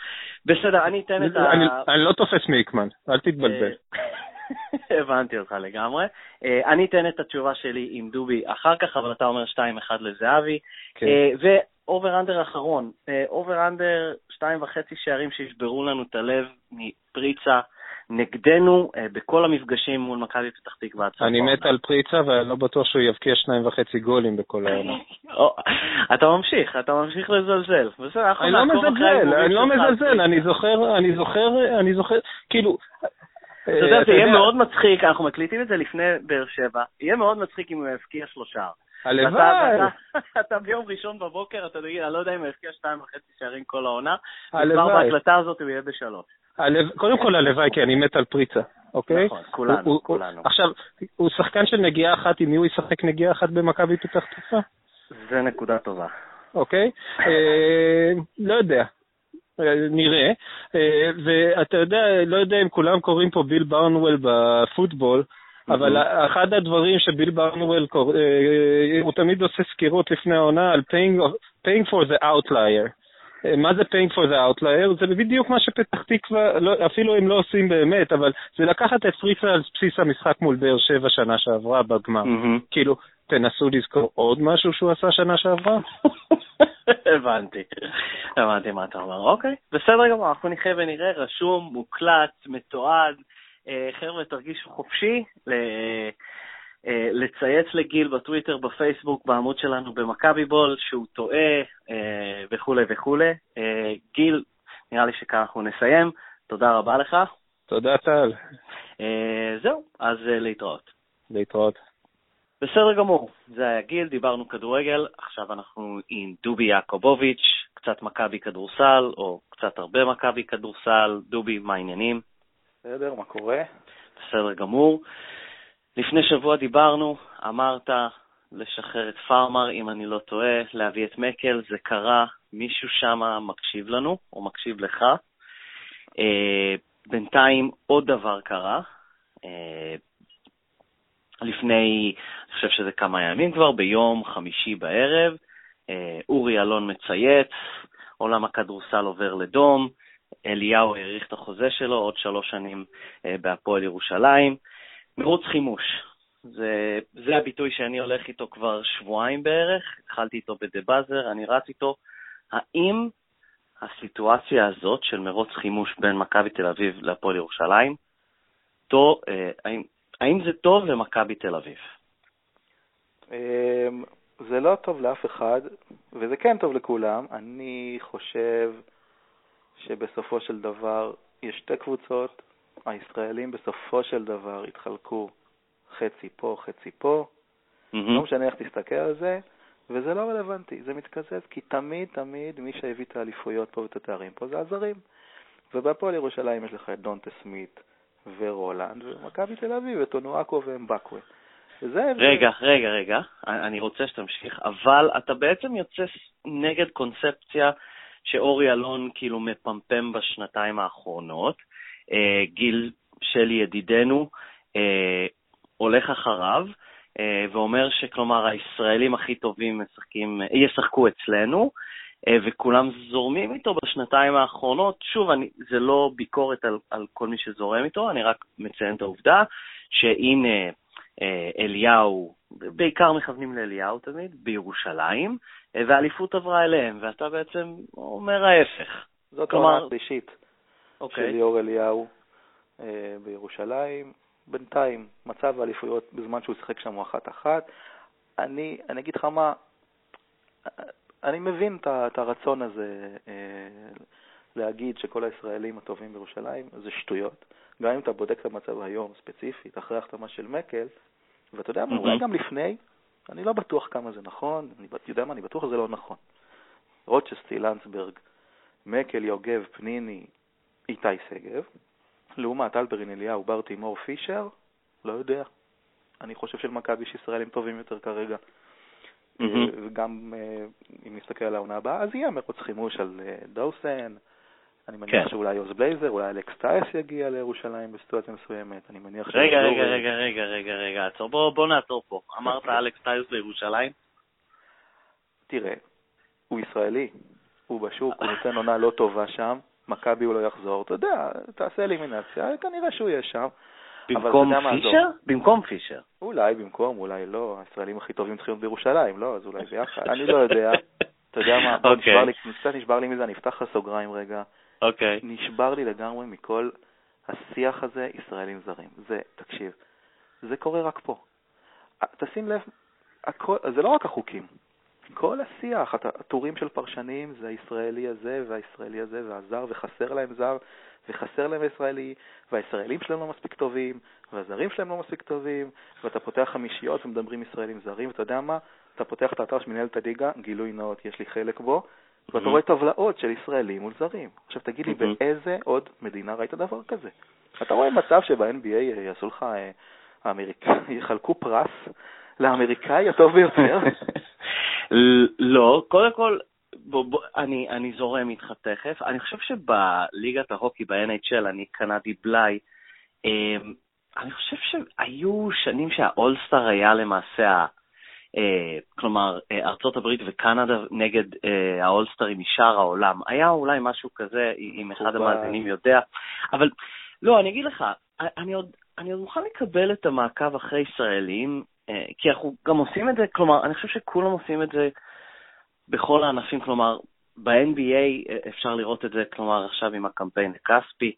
בסדר, אני אתן את ה... אני לא תופס מאיקמן, אל תתבלבל. הבנתי אותך לגמרי. Uh, אני אתן את התשובה שלי עם דובי אחר כך, אבל אתה אומר 2-1 לזהבי. כן. Uh, ואובר אנדר אחרון, אובר אנדר 2.5 שערים שישברו לנו את הלב מפריצה. נגדנו בכל המפגשים מול מכבי פתח תקווה. אני מת על פריצה ואני לא בטוח שהוא יבקיע שניים וחצי גולים בכל העונה. אתה ממשיך, אתה ממשיך לזלזל. אני לא מזלזל, אני לא מזלזל, אני זוכר, אני זוכר, אני זוכר, כאילו, אתה יודע, זה יהיה מאוד מצחיק, אנחנו מקליטים את זה לפני באר שבע, יהיה מאוד מצחיק אם הוא יבקיע שלושה. הלוואי. אתה ביום ראשון בבוקר, אתה תגיד, אני לא יודע אם הוא יבקיע שתיים וחצי שערים כל העונה, וכבר בהקלטה הזאת הוא יהיה בשלוש. קודם כל הלוואי, כי אני מת על פריצה, אוקיי? נכון, כולנו, כולנו. עכשיו, הוא שחקן של נגיעה אחת, עם מי הוא ישחק נגיעה אחת במכבי פתח תקווה? זה נקודה טובה. אוקיי? אה, לא יודע. נראה. אה, ואתה יודע, לא יודע אם כולם קוראים פה ביל ברנוול בפוטבול, אבל mm-hmm. אחד הדברים שביל ברנוול, קורא, אה, הוא תמיד עושה סקירות לפני העונה על paying, paying for the outlier. אה, מה זה paying for the outlier? זה בדיוק מה שפתח תקווה, לא, אפילו הם לא עושים באמת, אבל זה לקחת את פריצה על בסיס המשחק מול באר שבע שנה שעברה בגמר. Mm-hmm. כאילו, תנסו לזכור עוד משהו שהוא עשה שנה שעברה? הבנתי, הבנתי מה אתה אומר. אוקיי, בסדר גמור, אנחנו נחיה ונראה, רשום, מוקלט, מתועד. אה, חבר'ה, תרגישו חופשי. אה, לצייץ לגיל בטוויטר, בפייסבוק, בעמוד שלנו במכבי בול, שהוא טועה אה, וכולי וכולי. גיל, נראה לי שכאן אנחנו נסיים. תודה רבה לך. תודה, טל. זהו, אז להתראות. להתראות. בסדר גמור, זה היה גיל, דיברנו כדורגל, עכשיו אנחנו עם דובי יעקובוביץ', קצת מכבי כדורסל, או קצת הרבה מכבי כדורסל. דובי, מה העניינים? בסדר, מה קורה? בסדר גמור. לפני שבוע דיברנו, אמרת לשחרר את פארמר, אם אני לא טועה, להביא את מקל, זה קרה, מישהו שם מקשיב לנו, או מקשיב לך. אה, בינתיים עוד דבר קרה. אה, לפני, אני חושב שזה כמה ימים כבר, ביום חמישי בערב, אה, אורי אלון מצייץ, עולם הכדורסל עובר לדום, אליהו האריך את החוזה שלו עוד שלוש שנים אה, בהפועל ירושלים. מרוץ חימוש. זה, זה הביטוי שאני הולך איתו כבר שבועיים בערך, התחלתי איתו בדה באזר, אני רץ איתו. האם הסיטואציה הזאת של מרוץ חימוש בין מכבי תל אביב להפועל ירושלים, טוב, אה, האם, האם זה טוב למכבי תל אביב? אמ, זה לא טוב לאף אחד, וזה כן טוב לכולם. אני חושב שבסופו של דבר יש שתי קבוצות, הישראלים בסופו של דבר התחלקו חצי פה, חצי פה, mm-hmm. לא משנה איך תסתכל על זה, וזה לא רלוונטי, זה מתקזז, כי תמיד תמיד מי שהביא את האליפויות פה ואת התארים פה זה הזרים. ובהפועל ירושלים יש לך את דונטה סמית ורולנד, ומכבי תל אביב, את אונואקו ואמבקווה. רגע, רגע, רגע, אני רוצה שתמשיך, אבל אתה בעצם יוצא נגד קונספציה שאורי אלון כאילו מפמפם בשנתיים האחרונות, אה, גיל שלי ידידנו אה, הולך אחריו אה, ואומר שכלומר הישראלים הכי טובים משחקים, ישחקו אצלנו, וכולם זורמים איתו בשנתיים האחרונות. שוב, אני, זה לא ביקורת על, על כל מי שזורם איתו, אני רק מציין את העובדה שהנה אליהו, בעיקר מכוונים לאליהו תמיד, בירושלים, והאליפות עברה אליהם, ואתה בעצם אומר ההפך. זאת כלומר, העונה השלישית. אוקיי. של ליאור אליהו אה, בירושלים. בינתיים, מצב האליפויות בזמן שהוא שיחק שם הוא אחת-אחת. אני, אני אגיד לך מה, אני מבין את הרצון הזה אה, להגיד שכל הישראלים הטובים בירושלים זה שטויות. גם אם אתה בודק את המצב היום, ספציפית, אחרי החתמה של מקל, ואתה יודע מה, אולי גם לפני, אני לא בטוח כמה זה נכון, אני יודע מה, אני בטוח שזה לא נכון. רוצ'סטי, לנדסברג, מקל, יוגב, פניני, איתי שגב, לעומת אלברין אליהו, בר תימור, פישר, לא יודע. אני חושב שלמכבי יש ישראלים טובים יותר כרגע. Mm-hmm. וגם אה, אם נסתכל על העונה הבאה, אז יהיה מרוץ חימוש על אה, דאוסן. אני מניח כן. שאולי עוז בלייזר, אולי אלכס טייס יגיע לירושלים בסיטואציה מסוימת. אני מניח ש... רגע, רגע, רגע, רגע, רגע, רגע, עצור. בוא, בוא נעצור פה. אמרת אוקיי. אלכס טייס לירושלים? תראה, הוא ישראלי, הוא בשוק, הוא נותן עונה לא טובה שם. מכבי הוא לא יחזור, אתה יודע, תעשה אלימינציה, כנראה שהוא יהיה שם. במקום פישר? במקום פישר. אולי במקום, אולי לא, הישראלים הכי טובים צריכים להיות בירושלים, לא, אז אולי ביחד, אני לא יודע. אתה יודע מה, נשבר לי, קצת נשבר לי מזה, אני אפתח לך סוגריים רגע. אוקיי. נשבר לי לגמרי מכל השיח הזה, ישראלים זרים. זה, תקשיב, זה קורה רק פה. תשים לב, הכל, זה לא רק החוקים, כל השיח, הטורים של פרשנים זה הישראלי הזה והישראלי הזה והזר, וחסר להם זר, וחסר להם ישראלי, והישראלים שלהם לא מספיק טובים, והזרים שלהם לא מספיק טובים, ואתה פותח חמישיות ומדברים ישראלים זרים, ואתה יודע מה? אתה פותח את האתר של מנהלת הליגה, גילוי נאות, יש לי חלק בו, ואתה mm-hmm. רואה טבלאות של ישראלים מול זרים. עכשיו תגיד לי, mm-hmm. באיזה עוד מדינה ראית דבר כזה? אתה רואה מצב שב-NBA יעשו לך, אה, יחלקו פרס לאמריקאי הטוב ביותר? לא, קודם כל, בוא, בוא, אני, אני זורם איתך תכף. אני חושב שבליגת ההוקי, ב-NHL, אני קנדי בלאי, אמ, אני חושב שהיו שנים שהאולסטאר היה למעשה אה, כלומר, אה, ארצות הברית וקנדה נגד אה, האולסטרים משאר העולם. היה אולי משהו כזה, אם אחד המאזינים יודע. אבל לא, אני אגיד לך, אני עוד, אני עוד מוכן לקבל את המעקב אחרי ישראלים, אה, כי אנחנו גם עושים את זה, כלומר, אני חושב שכולם עושים את זה בכל הענפים, כלומר, ב-NBA אה, אפשר לראות את זה, כלומר, עכשיו עם הקמפיין הכספי,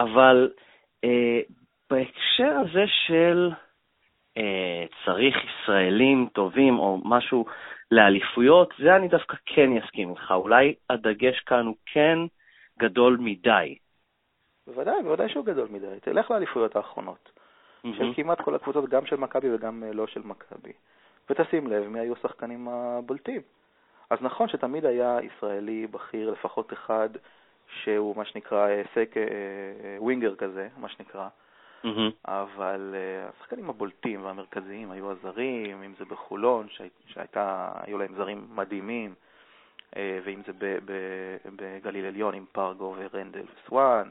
אבל אה, בהקשר הזה של אה, צריך ישראלים טובים או משהו לאליפויות, זה אני דווקא כן אסכים איתך. אולי הדגש כאן הוא כן גדול מדי. בוודאי, בוודאי שהוא גדול מדי. תלך לאליפויות האחרונות, mm-hmm. של כמעט כל הקבוצות, גם של מכבי וגם אה, לא של מכבי. ותשים לב מי היו השחקנים הבולטים. אז נכון שתמיד היה ישראלי בכיר, לפחות אחד, שהוא מה שנקרא אה, סק, ווינגר כזה, מה שנקרא, Mm-hmm. אבל uh, השחקנים הבולטים והמרכזיים היו הזרים, אם זה בחולון, שהיו להם זרים מדהימים, uh, ואם זה בגליל עליון עם פרגו ורנדל וסואן,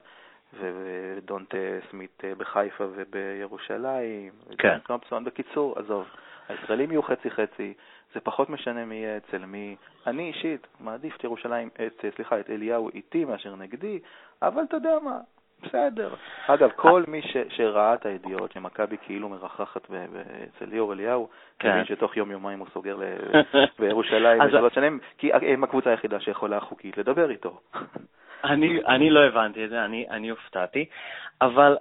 ודונטה סמית uh, בחיפה ובירושלים, כן. ותומפסון. בקיצור, עזוב, הישראלים יהיו חצי-חצי, זה פחות משנה מי יהיה אצל מי. אני אישית מעדיף את ירושלים, את, סליחה, את אליהו איתי מאשר נגדי, אבל אתה יודע מה, בסדר. אגב, כל מי ש, שראה את הידיעות שמכבי כאילו מרחחת אצל ליאור אליהו, כן. מבין שתוך יום-יומיים הוא סוגר בירושלים לשלוש שנים, כי הם הקבוצה היחידה שיכולה חוקית לדבר איתו. אני, אני לא הבנתי את זה, אני, אני הופתעתי, אבל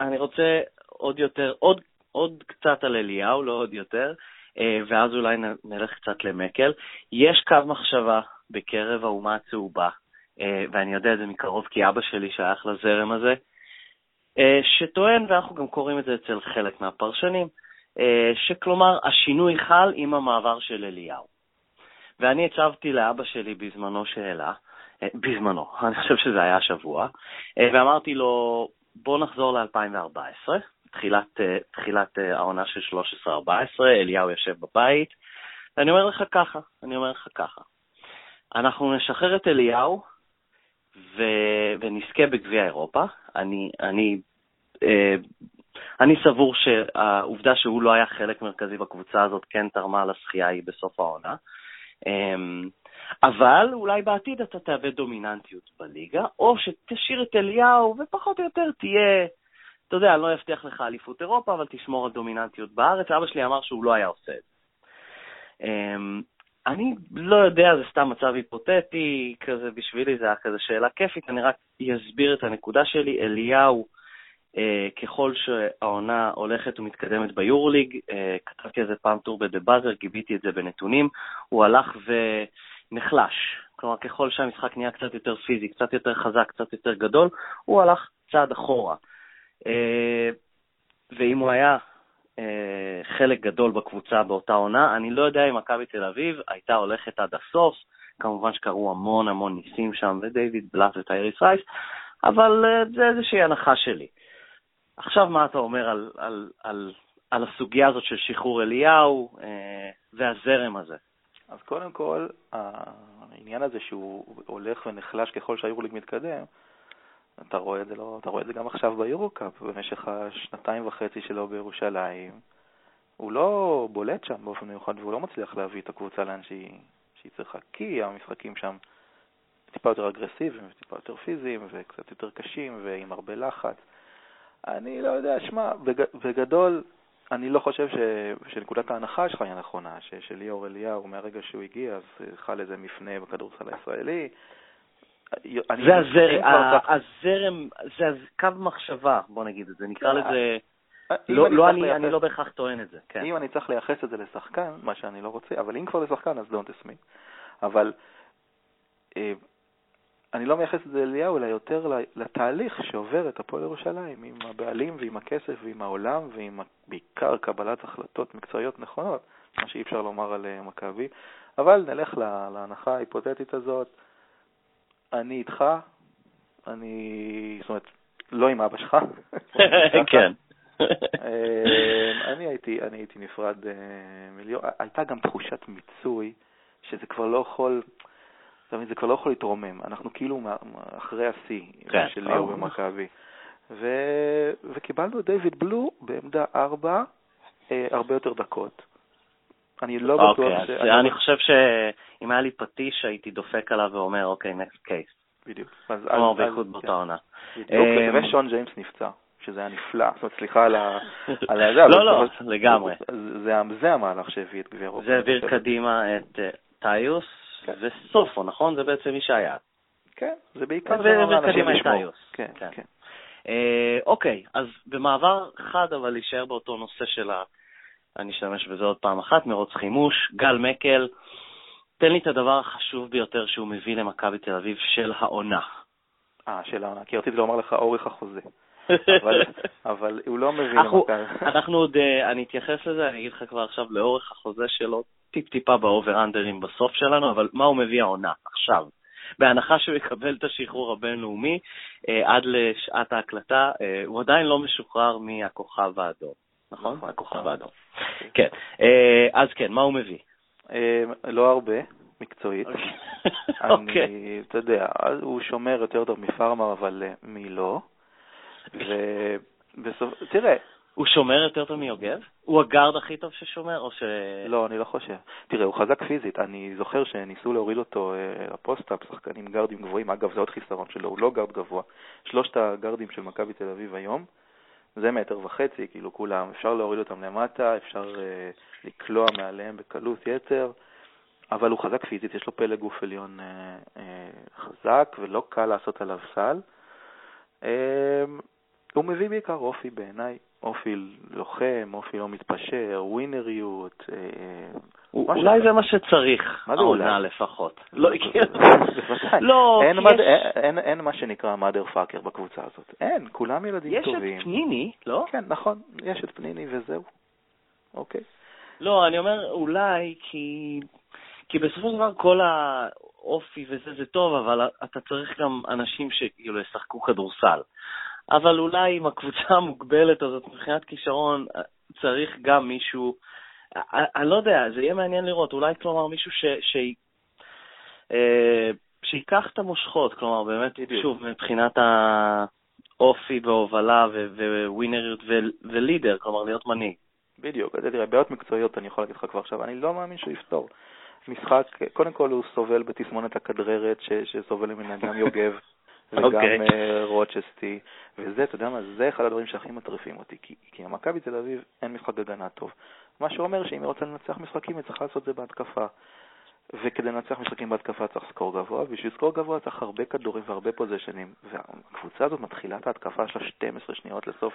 אני רוצה עוד יותר, עוד, עוד קצת על אליהו, לא עוד יותר, אה, ואז אולי נלך קצת למקל. יש קו מחשבה בקרב האומה הצהובה אה, ואני יודע את זה מקרוב כי אבא שלי שייך לזרם הזה, אה, שטוען, ואנחנו גם קוראים את זה אצל חלק מהפרשנים, אה, שכלומר השינוי חל עם המעבר של אליהו. ואני הצבתי לאבא שלי בזמנו שאלה, בזמנו, אני חושב שזה היה השבוע, ואמרתי לו, בוא נחזור ל-2014, תחילת, תחילת העונה של 13-14, אליהו יושב בבית, ואני אומר לך ככה, אני אומר לך ככה, אנחנו נשחרר את אליהו, ו... ונזכה בגביע אירופה. אני, אני, אה, אני סבור שהעובדה שהוא לא היה חלק מרכזי בקבוצה הזאת כן תרמה לזכייה ההיא בסוף העונה. אה, אבל אולי בעתיד אתה תאבד דומיננטיות בליגה, או שתשאיר את אליהו ופחות או יותר תהיה, אתה יודע, אני לא אבטיח לך אליפות אירופה, אבל תשמור על דומיננטיות בארץ. אבא שלי אמר שהוא לא היה עושה את זה. אני לא יודע, זה סתם מצב היפותטי, כזה בשבילי זה היה כזה שאלה כיפית, אני רק אסביר את הנקודה שלי. אליהו, אה, ככל שהעונה הולכת ומתקדמת ביורוליג, אה, כתבתי על זה פעם טור בדה באזר, גיביתי את זה בנתונים, הוא הלך ונחלש. כלומר, ככל שהמשחק נהיה קצת יותר פיזי, קצת יותר חזק, קצת יותר גדול, הוא הלך צעד אחורה. אה, ואם הוא היה אה, חלק גדול בקבוצה באותה עונה. אני לא יודע אם מכבי תל אביב הייתה הולכת עד הסוף, כמובן שקרו המון המון ניסים שם, ודייוויד בלאט וטייריס רייס, אבל אה, זה איזושהי הנחה שלי. עכשיו מה אתה אומר על, על, על, על הסוגיה הזאת של שחרור אליהו אה, והזרם הזה? אז קודם כל, העניין הזה שהוא הולך ונחלש ככל שהיורליג מתקדם, אתה רואה את זה, לא, אתה רואה את זה גם עכשיו ביורו-קאפ, במשך השנתיים וחצי שלו בירושלים. הוא לא בולט שם באופן מיוחד והוא לא מצליח להביא את הקבוצה לאן שהיא, שהיא צריכה, כי המשחקים שם טיפה יותר אגרסיביים וטיפה יותר פיזיים וקצת יותר קשים ועם הרבה לחץ. אני לא יודע, שמע, בג, בגדול, אני לא חושב ש, שנקודת ההנחה שלך היא הנכונה, שליאור אליהו, מהרגע שהוא הגיע, אז חל איזה מפנה בכדורסל הישראלי, זה הזרם, הזרם, זה קו מחשבה, בוא נגיד את זה, נקרא לזה... לא, לא אני, אני לא בהכרח טוען את זה, כן. אם אני צריך לייחס את זה לשחקן, מה שאני לא רוצה, אבל אם כבר לשחקן, אז don't ask me. אבל אה, אני לא מייחס את זה לאליהו, אלא יותר לתהליך שעובר את הפועל ירושלים, עם הבעלים ועם הכסף ועם העולם ועם בעיקר קבלת החלטות מקצועיות נכונות, מה שאי אפשר לומר על אה, מכבי. אבל נלך להנחה ההיפותטית הזאת. אני איתך, אני, זאת אומרת, לא עם אבא שלך. כן. אה, אני הייתי, אני הייתי נפרד אה, מיליון, הייתה גם תחושת מיצוי, שזה כבר לא יכול, אתה מבין, זה כבר לא יכול להתרומם. אנחנו כאילו אחרי השיא כן. של ליאור במכבי. וקיבלנו את דיוויד בלו בעמדה ארבע, אה, הרבה יותר דקות. אני לא בטוח אוקיי, ש... אני חושב שאם היה לי פטיש, הייתי דופק עליו ואומר, אוקיי, next case. בדיוק. כלומר, בייחוד באותה. עונה. בדיוק, ושון ג'יימס נפצע. שזה היה נפלא. זאת אומרת, סליחה על ה... לא, לא, לגמרי. זה המהלך שהביא את גביע אירופה. זה העביר קדימה את אה, טיוס כן. וסופו, נכון? זה בעצם מי שהיה. כן, זה בעיקר קדימה את טיוס. כן, כן. כן. אה, אוקיי, אז במעבר חד, אבל להישאר באותו נושא של ה... אני אשתמש בזה עוד פעם אחת, מרוץ חימוש, גל מקל, תן לי את הדבר החשוב ביותר שהוא מביא למכבי תל אביב של העונה. אה, של העונה, כי רציתי לומר לך אורך החוזה. אבל, אבל הוא לא מבין למכבי. אנחנו עוד, אה, אני אתייחס לזה, אני אגיד לך כבר עכשיו לאורך החוזה שלו, טיפ-טיפה באובר-אנדרים בסוף שלנו, אבל מה הוא מביא העונה עכשיו? בהנחה שהוא יקבל את השחרור הבינלאומי אה, עד לשעת ההקלטה, אה, הוא עדיין לא משוחרר מהכוכב האדום, נכון? נכון הכוכב. האדום. אוקיי. כן. אה, אז כן, מה הוא מביא? אה, לא הרבה, מקצועית. אוקיי. אני, אוקיי. אתה יודע, הוא שומר יותר טוב מפארמר, אבל אה, מי לא? ובסוף, תראה, הוא שומר יותר טוב מיוגב? הוא הגארד הכי טוב ששומר, או ש... לא, אני לא חושב. תראה, הוא חזק פיזית. אני זוכר שניסו להוריד אותו לפוסט-אפ, שחקנים גארדים גבוהים. אגב, זה עוד חיסרון שלו, הוא לא גארד גבוה. שלושת הגארדים של מכבי תל אביב היום, זה מטר וחצי, כאילו כולם, אפשר להוריד אותם למטה, אפשר אה, לקלוע מעליהם בקלות יתר, אבל הוא חזק פיזית, יש לו פלג גוף עליון אה, אה, חזק, ולא קל לעשות עליו סל. אה, הוא מביא בעיקר אופי בעיניי, אופי לוחם, אופי לא מתפשר, ווינריות. אה, אולי זה מה שצריך, העונה לפחות. לא, לא אין מה שנקרא mother fucker בקבוצה הזאת. אין, כולם ילדים טובים. יש את פניני, לא? כן, נכון, יש את פניני וזהו. אוקיי. לא, אני אומר אולי כי... כי בסופו של דבר כל האופי וזה זה טוב, אבל אתה צריך גם אנשים שכאילו ישחקו כדורסל. אבל אולי עם הקבוצה המוגבלת הזאת מבחינת כישרון, צריך גם מישהו, אני לא יודע, זה יהיה מעניין לראות, אולי כלומר מישהו ש... ש... אה, שיקח את המושכות, כלומר באמת, בדיוק. שוב, מבחינת האופי בהובלה וווינריות ולידר, כלומר להיות מנהיג. בדיוק, תראה, בעיות מקצועיות אני יכול להגיד לך כבר עכשיו, אני לא מאמין שהוא יפתור. משחק, קודם כל הוא סובל בתסמונת הכדררת שסובל ממנה גם יוגב. וגם okay. אוקיי. אה, רוצ'סטי, וזה, אתה יודע מה, זה אחד הדברים שהכי מטריפים אותי, כי, כי למכבי תל אביב אין משחק הגנה טוב. מה שאומר שאם היא רוצה לנצח משחקים, היא צריכה לעשות את זה בהתקפה. וכדי לנצח משחקים בהתקפה צריך סקור גבוה, ובשביל סקור גבוה צריך הרבה כדורים והרבה פוזיישנים. והקבוצה הזאת מתחילה את ההתקפה שלה 12 שניות לסוף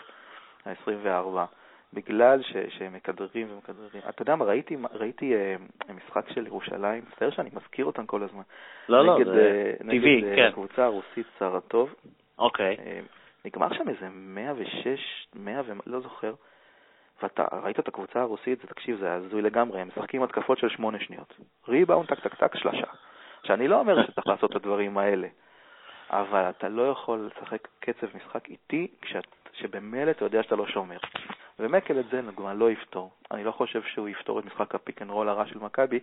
ה-24. בגלל ש, שהם מכדררים ומכדררים. אתה יודע מה, ראיתי, ראיתי uh, משחק של ירושלים, מצטער שאני מזכיר אותם כל הזמן. לא, לא, נגד, זה uh, טבעי, נגד, כן. נגד הקבוצה הרוסית צרטוב. אוקיי. Uh, נגמר שם איזה 106, 100 ו... לא זוכר. ואתה ראית את הקבוצה הרוסית, זה תקשיב, זה הזוי לגמרי, הם משחקים התקפות של שמונה שניות. ריבאונד, טק טק טק, שלושה. שאני לא אומר שצריך לעשות את הדברים האלה, אבל אתה לא יכול לשחק קצב משחק איטי כשבמילא אתה יודע שאתה לא שומר. ומקל את זה נגמן לא יפתור. אני לא חושב שהוא יפתור את משחק הפיק אנד רול הרע של מכבי,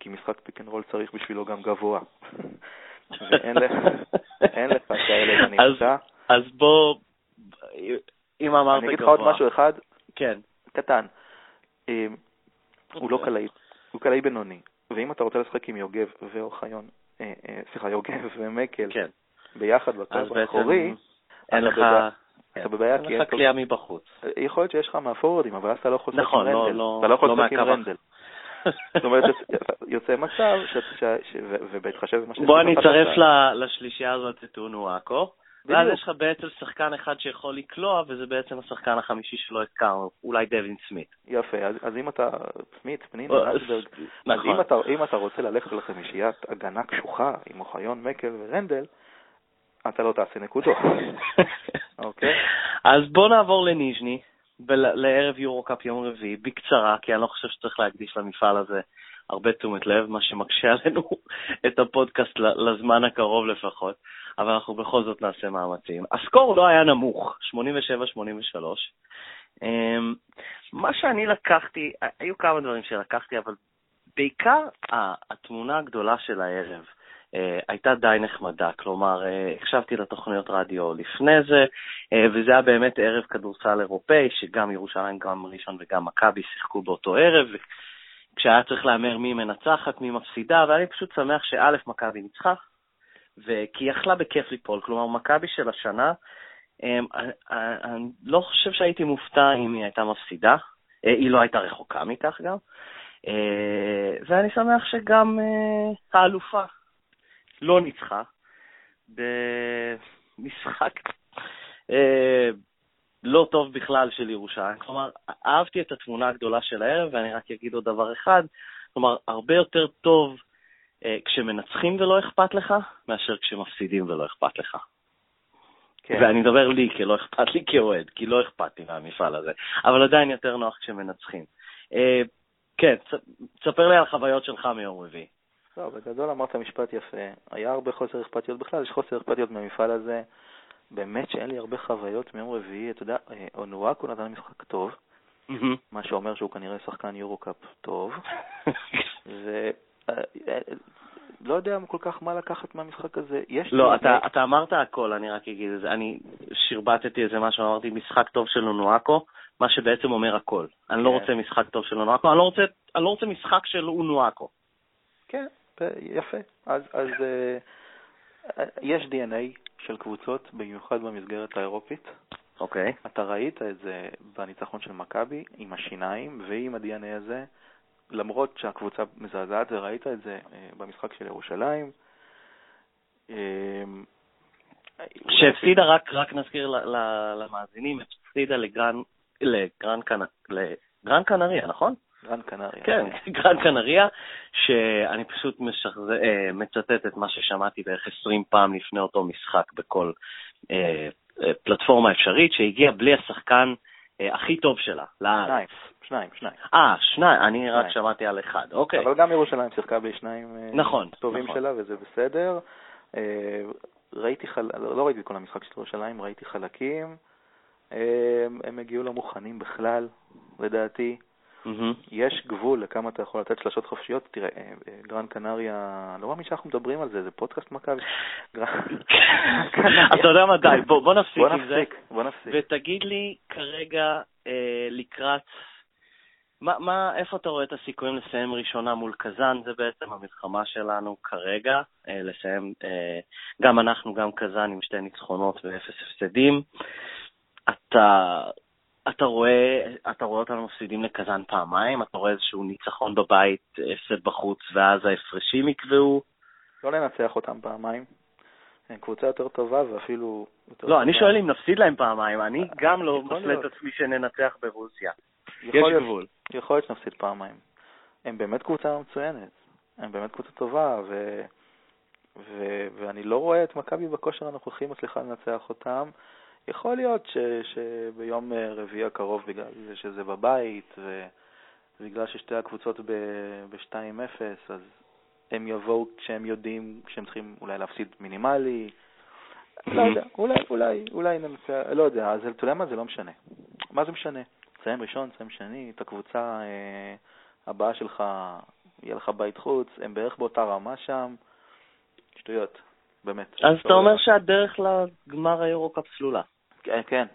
כי משחק pick and roll צריך בשבילו גם גבוה. ואין לך כאלה בנמצא. אז בוא, אם אמרת גבוה... אני אגיד לך עוד משהו אחד. כן. קטן. הוא לא קלעי, הוא קלעי בינוני. ואם אתה רוצה לשחק עם יוגב ואוחיון, אה, אה, סליחה, יוגב ומקל, כן. ביחד בקו האחורי, אין לך... כן. אתה בבעיה כי אין לך קליעה מבחוץ. יכול להיות שיש לך מהפורורדים, אבל אז אתה לא יכול לשחק עם רנדל. נכון, לא, אתה לא יכול לא לשחק עם רנדל. זאת אומרת, יוצא מצב, ובהתחשב במה ש... בוא אני אצרף לשלישייה הזאת את אונו עכו. ואז יש לך בעצם שחקן אחד שיכול לקלוע, וזה בעצם השחקן החמישי שלא הזכרנו, אולי דווין סמית. יפה, אז, אז אם אתה, סמית, פנינה, נאסברג, נכון. אז אם אתה, אם אתה רוצה ללכת לחמישיית הגנה קשוחה עם אוחיון, מקל ורנדל, אתה לא תעשה נקודות. אוקיי? אז בוא נעבור לניז'ני, לערב יורו-קאפ יום רביעי, בקצרה, כי אני לא חושב שצריך להקדיש למפעל הזה הרבה תשומת לב, מה שמקשה עלינו את הפודקאסט לזמן הקרוב לפחות, אבל אנחנו בכל זאת נעשה מאמצים. הסקור לא היה נמוך, 87-83. אמ, מה שאני לקחתי, היו כמה דברים שלקחתי, אבל בעיקר התמונה הגדולה של הערב. אה, הייתה די נחמדה, כלומר, אה, הקשבתי לתוכניות רדיו לפני זה, אה, וזה היה באמת ערב כדורסל אירופאי, שגם ירושלים, גם ראשון וגם מכבי שיחקו באותו ערב, כשהיה צריך להמר מי מנצחת, מי מפסידה, ואני פשוט שמח שא', מכבי ניצחה, וכי היא יכלה בכיף ליפול. כלומר, מכבי של השנה, אמ, אני לא חושב שהייתי מופתע אם היא הייתה מפסידה, אה, היא לא הייתה רחוקה מכך גם, אה, ואני שמח שגם אה, האלופה לא ניצחה במשחק לא טוב בכלל של ירושלים. כלומר, אהבתי את התמונה הגדולה של הערב, ואני רק אגיד עוד דבר אחד, כלומר, הרבה יותר טוב אה, כשמנצחים ולא אכפת לך, מאשר כשמפסידים ולא אכפת לך. כן. ואני מדבר לי, כי לא אכפת לי כאוהד, כי לא אכפת לי מהמפעל הזה, אבל עדיין יותר נוח כשמנצחים. אה, כן, תספר לי על החוויות שלך מיום רביעי. לא, בגדול אמרת משפט יפה. היה הרבה חוסר אכפתיות בכלל, יש חוסר אכפתיות מהמפעל הזה. באמת שאין לי הרבה חוויות מיום רביעי. אתה יודע, אה, אונואקו נתן משחק טוב, מה שאומר שהוא כנראה שחקן יורו-קאפ טוב, ו... אה, אה, לא יודע כל כך מה לקחת מהמשחק הזה. יש לא. אתה, אתה אמרת הכל, אני רק אגיד את זה. אני שרבטתי איזה משהו, אמרתי משחק טוב של אונואקו, מה שבעצם אומר הכל. אני לא כן. לא רוצה משחק טוב של אונואקו, אני לא רוצה, אני לא רוצה משחק של אונואקו. כן, יפה. אז, אז uh, יש DNA של קבוצות, במיוחד במסגרת האירופית. אוקיי. Okay. אתה ראית את זה בניצחון של מכבי, עם השיניים ועם ה-DNA הזה, למרות שהקבוצה מזעזעת, וראית את זה אה, במשחק של ירושלים. אה, שהפסידה, רק, רק נזכיר למאזינים, הפסידה לגרן, לגרן, לגרן קנריה, נכון? גרן קנריה. כן, גרן קנריה, שאני פשוט משחז... אה, מצטט את מה ששמעתי בערך 20 פעם לפני אותו משחק בכל אה, אה, פלטפורמה אפשרית, שהגיע בלי השחקן אה, הכי טוב שלה לארץ. שניים, שניים, שניים. אה, שניים, אני שניים. רק שמעתי על אחד, אוקיי. אבל גם ירושלים שיחקה בשניים אה, נכון, טובים נכון. שלה, וזה בסדר. אה, ראיתי, חל... לא ראיתי את כל המשחק של ירושלים, ראיתי חלקים. אה, הם הגיעו לא מוכנים בכלל, לדעתי. Mm-hmm. יש גבול לכמה אתה יכול לתת שלשות חופשיות. תראה, אה, אה, גרן קנריה, לא מאמין שאנחנו מדברים על זה, זה פודקאסט מכבי. אתה יודע מה, די, בוא נפסיק עם זה. בוא נפסיק. ותגיד לי כרגע לקראת, מה, איפה אתה רואה את הסיכויים לסיים ראשונה מול קזאן? זה בעצם המלחמה שלנו כרגע, לסיים, גם אנחנו, גם קזאן עם שתי ניצחונות ואפס הפסדים. אתה אתה רואה, אתה רואה אותנו מפסידים לקזאן פעמיים, אתה רואה איזשהו ניצחון בבית, הפסד בחוץ, ואז ההפרשים יקבעו. לא לנצח אותם פעמיים. הם קבוצה יותר טובה ואפילו... יותר לא, אני שואל אם נפסיד להם פעמיים, אני גם לא מפלה את עצמי שננצח ברוסיה. יש גבול. יכול להיות שנפסיד פעמיים. הם באמת קבוצה מצוינת, הם באמת קבוצה טובה, ו... ו... ואני לא רואה את מכבי בכושר הנוכחי מצליחה לנצח אותם. יכול להיות ש, שביום אה, רביעי הקרוב, בגלל שזה בבית, ובגלל ששתי הקבוצות ב-2-0, אז הם יבואו כשהם יודעים שהם צריכים אולי להפסיד מינימלי. לא יודע, אולי, אולי, אולי נמצא, לא יודע, אז אתה יודע מה? זה לא משנה. מה זה משנה? תסיים ראשון, תסיים שני, את הקבוצה אה, הבאה שלך, יהיה לך בית חוץ, הם בערך באותה רמה שם. שטויות, באמת. אז אתה אומר שהדרך לגמר היורו-קאפ סלולה. כן, כן.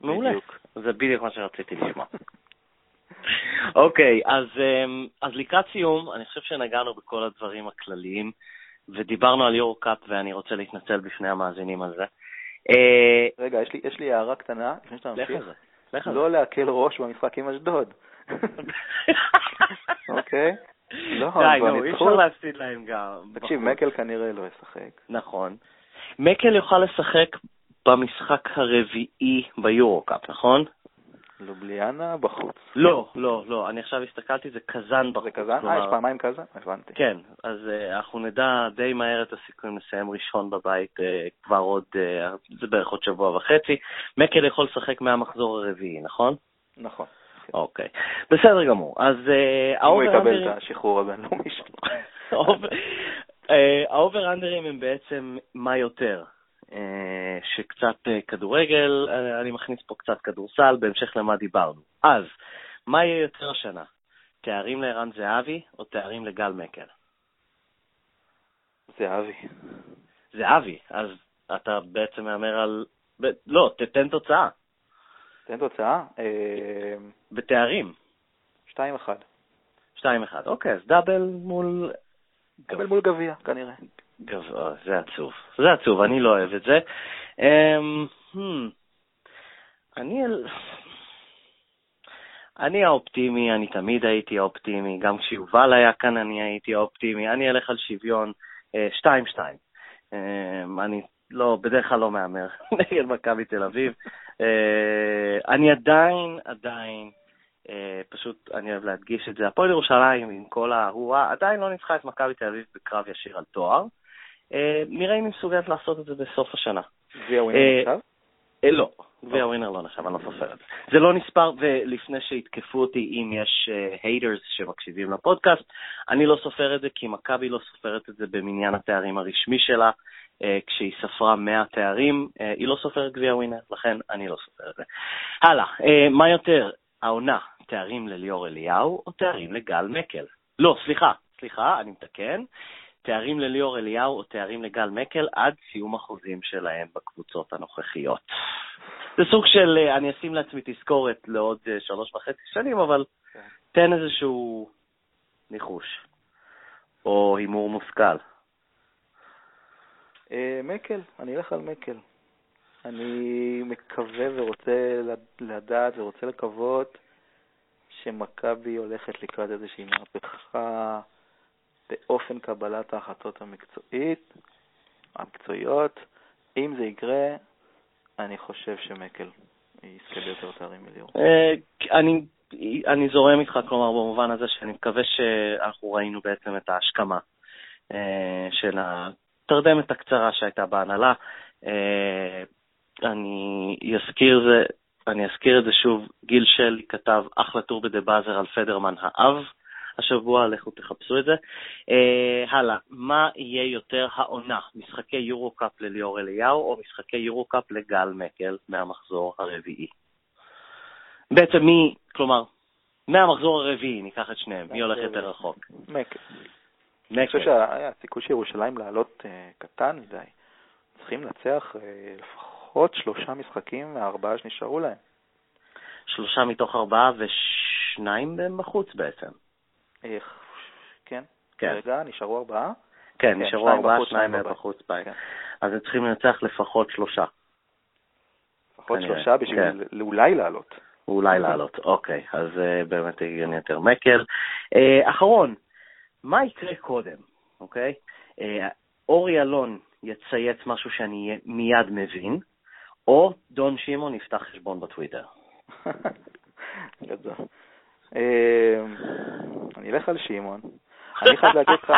מעולה. בדיוק. זה בדיוק מה שרציתי לשמוע. אוקיי, אז, אמ, אז לקראת סיום, אני חושב שנגענו בכל הדברים הכלליים, ודיברנו על יורו קאפ, ואני רוצה להתנצל בפני המאזינים על זה. אה, רגע, יש לי, יש לי הערה קטנה, לפני שאתה ממשיך. לך לא להקל ראש במשחק עם אשדוד. אוקיי? לא, די, נו, אי אפשר להפסיד להם גם. תקשיב, מקל כנראה לא ישחק. נכון. מקל יוכל לשחק במשחק הרביעי ביורו-קאפ, נכון? לובליאנה בחוץ. לא, לא, לא, אני עכשיו הסתכלתי, זה קזאן בחוץ. זה קזאן? אה, יש פעמיים קזאן? הבנתי. כן, אז אה, אנחנו נדע די מהר את הסיכויים לסיים ראשון בבית אה, כבר עוד, אה, זה בערך עוד שבוע וחצי. מקל יכול לשחק מהמחזור הרביעי, נכון? נכון. אוקיי, בסדר גמור. אז האובר אנדרים... הוא יקבל את השחרור הבינלאומי שלו. האובר-אנדרים הם בעצם מה יותר. אה, שקצת אה, כדורגל, אה, אני מכניס פה קצת כדורסל, בהמשך למה דיברנו. אז, מה יהיה יותר השנה? תארים לערן זהבי או תארים לגל מקל? זהבי. זהבי, אז אתה בעצם מהמר על... לא, תתן תוצאה. תן תוצאה? בתארים. 2-1. 2-1, אוקיי, אז דאבל מול... דאבל מול גביע, כנראה. גבוה, זה עצוב. זה עצוב, אני לא אוהב את זה. Um, hmm, אני... אני האופטימי, אני תמיד הייתי האופטימי, גם כשיובל היה כאן אני הייתי האופטימי, אני אלך על שוויון 2-2. Uh, um, אני לא, בדרך כלל לא מהמר נגד מכבי תל אביב. Uh, אני עדיין, עדיין, uh, פשוט, אני אוהב להדגיש את זה, הפועל ירושלים עם כל ההואה, עדיין לא ניצחה את מכבי תל אביב בקרב ישיר על תואר. אה, נראה אם היא מסוגלת לעשות את זה בסוף השנה. גביע ווינר עכשיו? לא, גביע ווינר לא נחשב, אני לא סופר את זה. זה לא נספר, ולפני שיתקפו אותי אם יש haters שמקשיבים לפודקאסט, אני לא סופר את זה כי מכבי לא סופרת את זה במניין התארים הרשמי שלה. אה, כשהיא ספרה 100 תארים, אה, היא לא סופרת גביע ווינר, לכן אני לא סופר את זה. הלאה, אה, מה יותר, העונה, תארים לליאור אליהו או תארים לגל מקל? לא, סליחה, סליחה, אני מתקן. תארים לליאור אליהו או תארים לגל מקל עד סיום החוזים שלהם בקבוצות הנוכחיות. זה סוג של, אני אשים לעצמי תזכורת לעוד שלוש וחצי שנים, אבל כן. תן איזשהו ניחוש, או הימור מושכל. אה, מקל, אני אלך על מקל. אני מקווה ורוצה לדעת ורוצה לקוות שמכבי הולכת לקראת איזושהי מהפכה באופן קבלת ההחלטות המקצועית, המקצועיות. אם זה יקרה, אני חושב שמקל יזכה ביותר תארים מיליון. אה, אני, אני זורם איתך, כלומר, במובן הזה שאני מקווה שאנחנו ראינו בעצם את ההשכמה אה, של התרדמת הקצרה שהייתה בהנהלה. אה, אני אזכיר, זה, אני אזכיר את זה שוב, גיל שלי כתב אחלה טור בדה באזר על פדרמן האב השבוע, לכו תחפשו את זה. Uh, הלאה, מה יהיה יותר העונה, משחקי יורו-קאפ לליאור אליהו או משחקי יורו-קאפ לגל מקל מהמחזור הרביעי? בעצם מי, כלומר, מהמחזור הרביעי, ניקח את שניהם, מי הולך יותר רחוק? מקל. אני חושב שהסיכוי של ירושלים לעלות אה, קטן מדי. צריכים לנצח אה, לפחות שלושה משחקים מהארבעה שנשארו להם. שלושה מתוך ארבעה ושניים מהם בחוץ בעצם. איך? כן. כן. רגע, נשארו ארבעה? כן, כן נשארו ארבעה, שניים מהם בחוץ. כן. אז הם צריכים לנצח לפחות שלושה. לפחות שלושה בשביל כן. אולי לעלות. אולי לעלות, אוקיי. אז uh, באמת הגיוני יותר. מקל. Uh, אחרון, מה יקרה קודם, אוקיי? אה, אורי אלון יצייץ משהו שאני מיד מבין, או דון שמעון יפתח חשבון בטוויטר. אה, אני אלך על שמעון. אני חייב להגיד לך,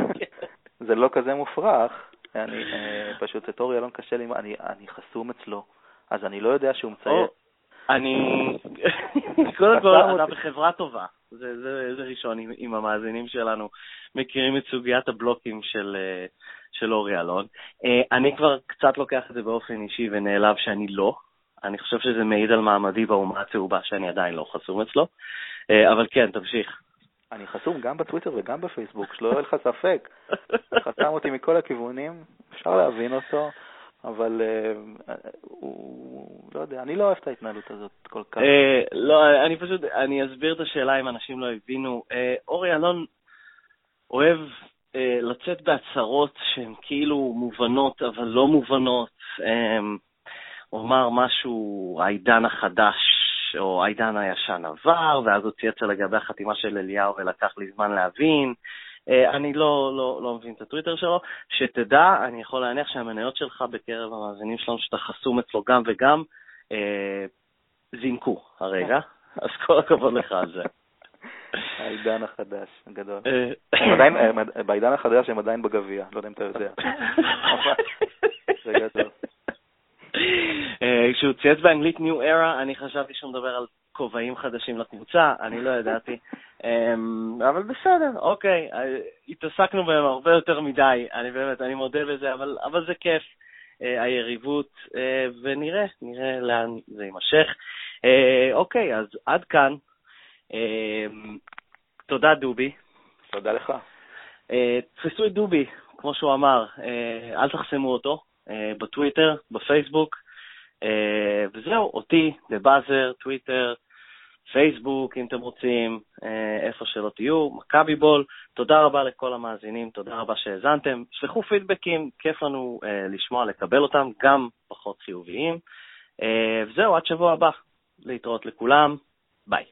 זה לא כזה מופרך, אני אה, פשוט, את אורי אלון קשה לי, אני חסום אצלו, אז אני לא יודע שהוא מציית. אני, קודם כל, אתה בחברה טובה. זה, זה, זה ראשון עם, עם המאזינים שלנו, מכירים את סוגיית הבלוקים של, אה, של אורי אלון. אה, אני כבר קצת לוקח את זה באופן אישי ונעלב שאני לא. אני חושב שזה מעיד על מעמדי באומה הצהובה שאני עדיין לא חסום אצלו. אה, אבל כן, תמשיך. אני חסום גם בטוויטר וגם בפייסבוק, שלא יהיה לך ספק. חסם אותי מכל הכיוונים, אפשר להבין אותו. אבל אה, הוא, לא יודע, אני לא אוהב את ההתנהלות הזאת כל כך. אה, לא, אני פשוט, אני אסביר את השאלה אם אנשים לא הבינו. אורי אלון אוהב לצאת בהצהרות שהן כאילו מובנות, אבל לא מובנות. הוא אמר משהו, העידן החדש, או העידן הישן עבר, ואז הוא צייץ לגבי החתימה של אליהו ולקח לי זמן להבין. אה, אני לא, לא, לא מבין את הטוויטר שלו. שתדע, אני יכול להניח שהמניות שלך בקרב המאזינים שלנו, שאתה חסום אצלו גם וגם, אה, זינקו הרגע, אז כל הכבוד לך על זה. העידן החדש, גדול. אה, בעידן החדש הם עדיין בגביע, לא יודע אם אתה יודע. זה גדול. כשהוא צייץ באנגלית New Era, אני חשבתי שהוא מדבר על כובעים חדשים לקבוצה, אני לא ידעתי. אמ, אבל בסדר, אוקיי, אה, התעסקנו בהם הרבה יותר מדי, אני באמת, אני מודה בזה, אבל, אבל זה כיף, אה, היריבות, אה, ונראה, נראה לאן זה יימשך. אוקיי, אז עד כאן. תודה, דובי. תודה לך. תפסו את דובי, כמו שהוא אמר, אל תחסמו אותו, בטוויטר, בפייסבוק, וזהו, אותי, בבאזר, טוויטר, פייסבוק, אם אתם רוצים, איפה שלא תהיו, מכבי בול. תודה רבה לכל המאזינים, תודה רבה שהאזנתם. שלחו פידבקים, כיף לנו לשמוע, לקבל אותם, גם פחות חיוביים. וזהו, עד שבוע הבא. להתראות לכולם, ביי.